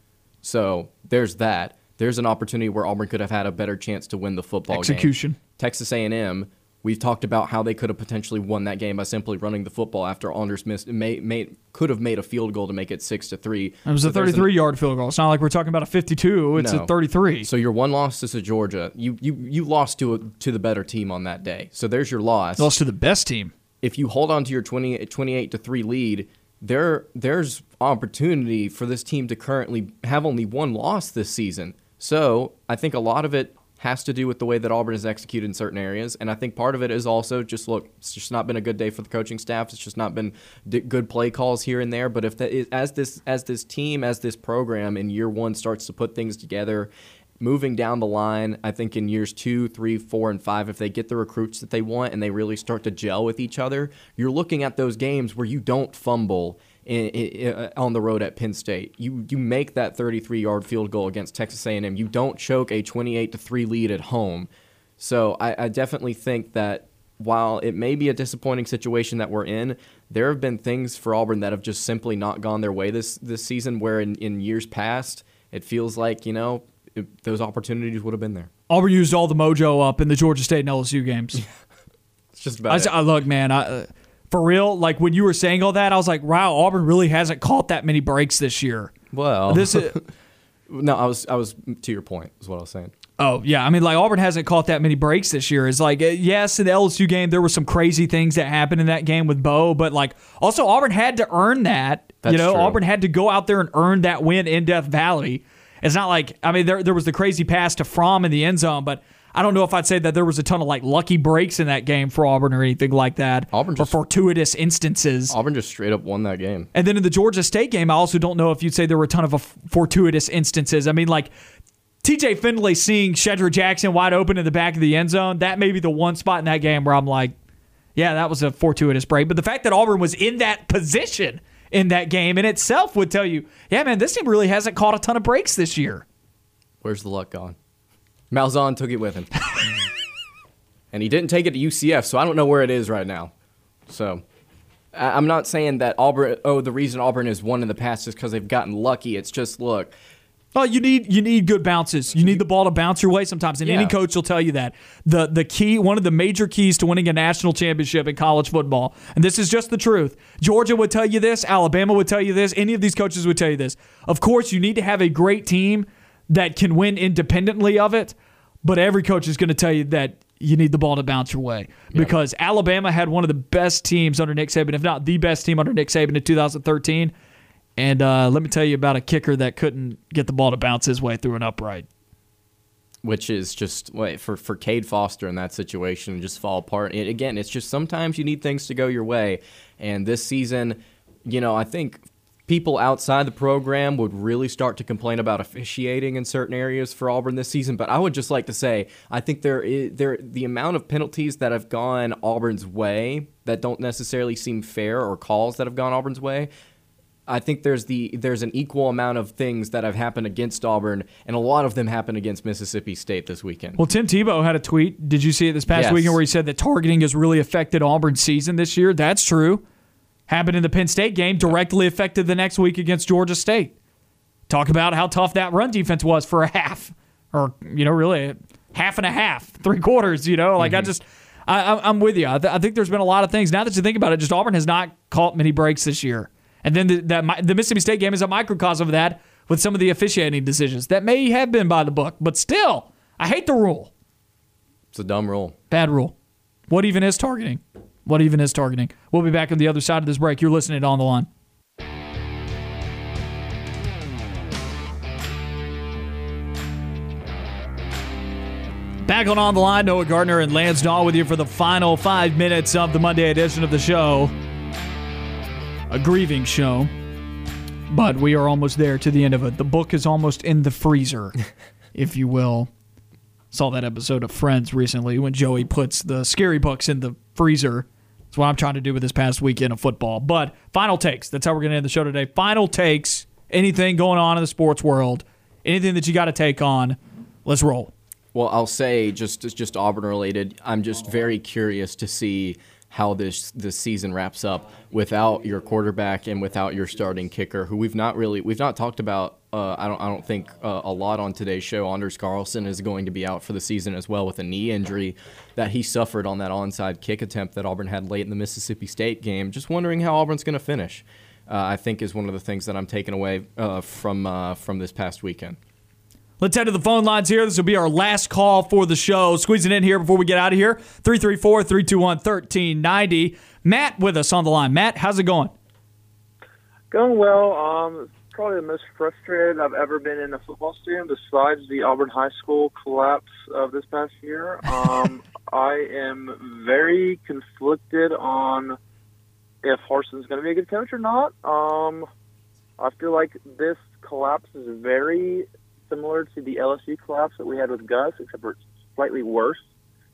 So there's that. There's an opportunity where Auburn could have had a better chance to win the football game. Execution. Texas A&M, we've talked about how they could have potentially won that game by simply running the football after Anders missed, made, made, could have made a field goal to make it six to three. It was So a there's an- 33 yard field goal. It's not like we're talking about a 52. It's No. a 33. So your one loss is to Georgia. You you you lost to a, to the better team on that day. So there's your loss. lost to the best team. if you hold on to your 20, 28 to 3 lead, there there's opportunity for this team to currently have only one loss this season. So I think a lot of it has to do with the way that Auburn is executed in certain areas, and I think part of it is also just look, it's just not been a good day for the coaching staff. It's just not been d- good play calls here and there. But if that is, as this as this team as this program in year one starts to put things together moving down the line, I think in years two, three, four, and five, if they get the recruits that they want and they really start to gel with each other, you're looking at those games where you don't fumble in, in, uh, on the road at Penn State. You you make that 33 yard field goal against Texas A&M. You don't choke a 28 to three lead at home. So I, I definitely think that while it may be a disappointing situation that we're in, there have been things for Auburn that have just simply not gone their way this this season. Where in, in years past, it feels like you know it, those opportunities would have been there. Auburn used all the mojo up in the Georgia State and LSU games. It's just about it. I- look, man, I, uh, for real, like when you were saying all that, I was like, wow, Auburn really hasn't caught that many breaks this year. well, This is. no, I was I was to your point is what I was saying. Oh yeah, I mean like Auburn hasn't caught that many breaks this year. It's like uh, yes, in the LSU game there were some crazy things that happened in that game with Bo, but like also Auburn had to earn that. you know, true. Auburn had to go out there and earn that win in Death Valley. It's not like I mean there there was the crazy pass to Fromm in the end zone, but I don't know if I'd say that there was a ton of like lucky breaks in that game for Auburn or anything like that. Auburn or fortuitous instances. Auburn just straight up won that game. And then in the Georgia State game, I also don't know if you'd say there were a ton of uh, fortuitous instances. I mean, like TJ Finley seeing Shedrick Jackson wide open in the back of the end zone, that may be the one spot in that game where I'm like, yeah, that was a fortuitous break. But the fact that Auburn was in that position in that game in itself would tell you, yeah, man, this team really hasn't caught a ton of breaks this year. Where's the luck gone? Malzahn took it with him, and he didn't take it to UCF, so I don't know where it is right now. So I- I'm not saying that Auburn. Oh, the reason Auburn has won in the past is because they've gotten lucky. It's just look. Oh, you need you need good bounces. You need the ball to bounce your way sometimes, and any coach will tell you that. the The key, one of the major keys to winning a national championship in college football, and this is just the truth. Georgia would tell you this. Alabama would tell you this. Any of these coaches would tell you this. Of course, you need to have a great team that can win independently of it, but every coach is going to tell you that you need the ball to bounce your way because Alabama had one of the best teams under Nick Saban, if not the best team under Nick Saban in 2013 And uh, let me tell you about a kicker that couldn't get the ball to bounce his way through an upright. which is just wait for for Cade Foster in that situation just fall apart. And again, it's just sometimes you need things to go your way. And this season, you know, I think people outside the program would really start to complain about officiating in certain areas for Auburn this season. But I would just like to say, I think there is there the amount of penalties that have gone Auburn's way that don't necessarily seem fair, or calls that have gone Auburn's way. I think there's the there's an equal amount of things that have happened against Auburn, and a lot of them happened against Mississippi State this weekend. Well, Tim Tebow had a tweet. Did you see it this past Yes. weekend where he said that targeting has really affected Auburn's season this year? That's true. Happened in the Penn State game, directly affected the next week against Georgia State. Talk about how tough that run defense was for a half, or you know, really half and a half, three quarters. You know, like I mm-hmm. just, I, I- I'm with you. I, th- I think there's been a lot of things. Now that you think about it, just Auburn has not caught many breaks this year, and then the, that the Mississippi State game is a microcosm of that with some of the officiating decisions that may have been by the book, but still, I hate the rule. It's a dumb rule. Bad rule. What even is targeting? What even is targeting? We'll be back on the other side of this break. You're listening to On the Line. Back on On the Line, Noah Gardner and Lance Dawe with you for the final five minutes of the Monday edition of the show. A grieving show, but we are almost there to the end of it. The book is almost in the freezer, if you will saw that episode of Friends recently when Joey puts the scary books in the freezer. That's what I'm trying to do with this past weekend of football. But final takes. That's how we're going to end the show today. Final takes. Anything going on in the sports world, anything that you got to take on. Let's roll. Well, I'll say just just Auburn related. I'm just very curious to see how this this season wraps up without your quarterback and without your starting kicker, who we've not really we've not talked about. Uh, I don't I don't think uh, a lot on today's show. Anders Carlson is going to be out for the season as well with a knee injury that he suffered on that onside kick attempt that Auburn had late in the Mississippi State game. Just wondering how Auburn's going to finish. Uh, I think is one of the things that I'm taking away uh, from uh, from this past weekend. Let's head to the phone lines here. This will be our last call for the show. Squeezing in here before we get out of here 334 321 1390. Matt with us on the line. Matt, how's it going? Going well. Um, probably the most frustrated I've ever been in a football stadium, besides the Auburn High School collapse of this past year. Um, I am very conflicted on if Harsin's going to be a good coach or not. Um, I feel like this collapse is very similar to the LSU collapse that we had with Gus, except for slightly worse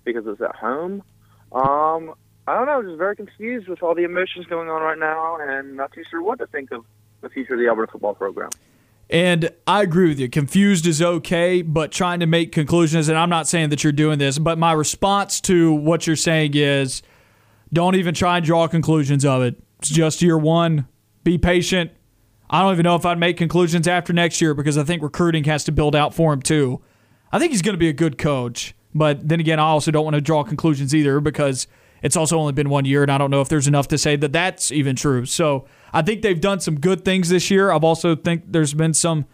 because it's at home. Um, I don't know. Just very confused with all the emotions going on right now, and not too sure what to think of the future of the Auburn football program. And I agree with you. Confused is okay, but trying to make conclusions, and I'm not saying that you're doing this, but my response to what you're saying is don't even try and draw conclusions of it. It's just year one. Be patient. I don't even know if I'd make conclusions after next year because I think recruiting has to build out for him too. I think he's going to be a good coach, but then again, I also don't want to draw conclusions either because it's also only been one year, and I don't know if there's enough to say that that's even true. So I think they've done some good things this year. I've also think there's been some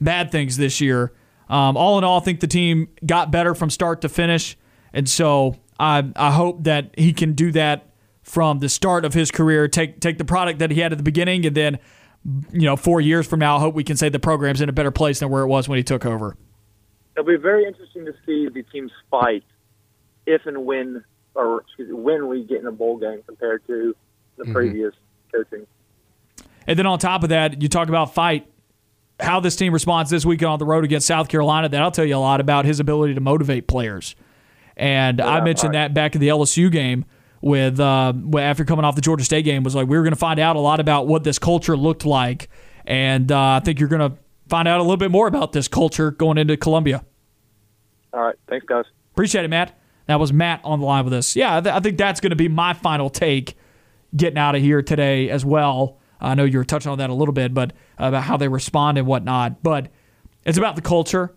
bad things this year. Um, all in all, I think the team got better from start to finish, and so I I hope that he can do that from the start of his career. Take take the product that he had at the beginning, and then you know four years from now, I hope we can say the program's in a better place than where it was when he took over. It'll be very interesting to see the teams fight if and when, or excuse me, when we get in a bowl game compared to the mm-hmm. previous coaching. And then on top of that, you talk about fight. How this team responds this weekend on the road against South Carolina, That I'll tell you a lot about his ability to motivate players. And I mentioned that back in the LSU game with uh, after coming off the Georgia State game was like we were going to find out a lot about what this culture looked like, and uh, I think you're going to find out a little bit more about this culture going into Columbia. All right, thanks, guys. Appreciate it, Matt. That was Matt on the line with us. Yeah, I, th- I think that's going to be my final take getting out of here today as well. I know you were touching on that a little bit, but about how they respond and whatnot. But it's about the culture.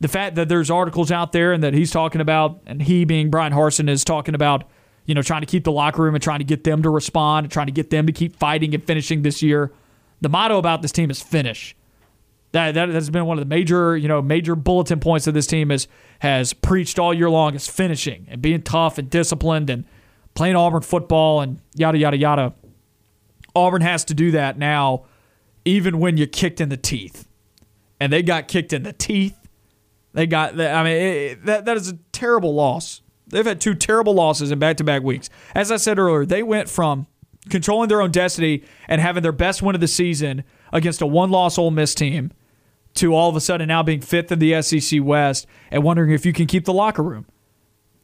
The fact that there's articles out there and that he's talking about, and he being Bryan Harsin is talking about, you know, trying to keep the locker room and trying to get them to respond and trying to get them to keep fighting and finishing this year. The motto about this team is finish. That that has been one of the major, you know, major bulletin points that this team has has preached all year long is finishing and being tough and disciplined and playing Auburn football and yada yada yada. Auburn has to do that now even when you're kicked in the teeth. And they got kicked in the teeth. They got, I mean, it, that, that is a terrible loss. They've had two terrible losses in back to back weeks. As I said earlier, they went from controlling their own destiny and having their best win of the season against a one loss Ole Miss team to all of a sudden now being fifth in the SEC West and wondering if you can keep the locker room.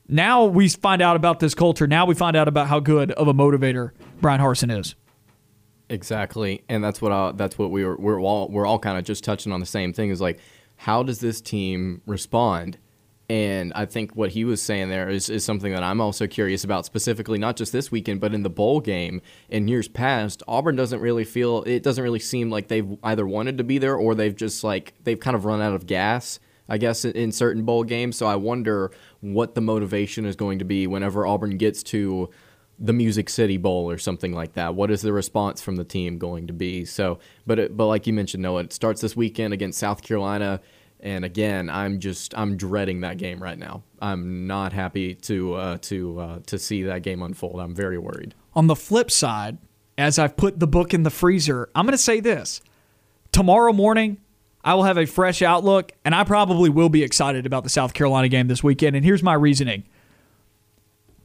Now we find out about this culture. Now we find out about how good of a motivator Bryan Harsin is. Exactly, and that's what I, that's what we were we're all we're all kind of just touching on the same thing. Is like, how does this team respond? And I think what he was saying there is, is something that I'm also curious about, specifically not just this weekend, but in the bowl game in years past. Auburn doesn't really feel it doesn't really seem like they've either wanted to be there or they've just like they've kind of run out of gas. I guess in certain bowl games. So I wonder what the motivation is going to be whenever Auburn gets to the Music City Bowl or something like that. What is the response from the team going to be? So, but it, but like you mentioned, Noah, it starts this weekend against South Carolina. And again, I'm just I'm dreading that game right now. I'm not happy to uh, to uh, to see that game unfold. I'm very worried. On the flip side, as I've put the book in the freezer, I'm going to say this: tomorrow morning, I will have a fresh outlook, and I probably will be excited about the South Carolina game this weekend. And here's my reasoning.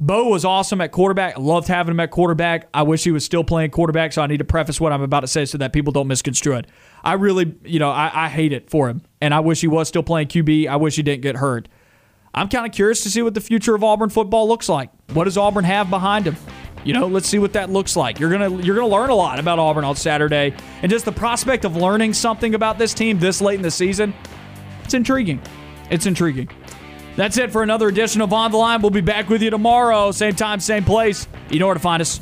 Bo was awesome at quarterback. Loved having him at quarterback. I wish he was still playing quarterback, so I need to preface what I'm about to say so that people don't misconstrue it. I really, you know, I, I hate it for him, and I wish he was still playing QB. I wish he didn't get hurt. I'm kind of curious to see what the future of Auburn football looks like. What does Auburn have behind him? You know, let's see what that looks like. You're gonna you're gonna learn a lot about Auburn on Saturday, and just the prospect of learning something about this team this late in the season, it's intriguing. It's intriguing. That's it for another edition of On the Line. We'll be back with you tomorrow, same time, same place. You know where to find us.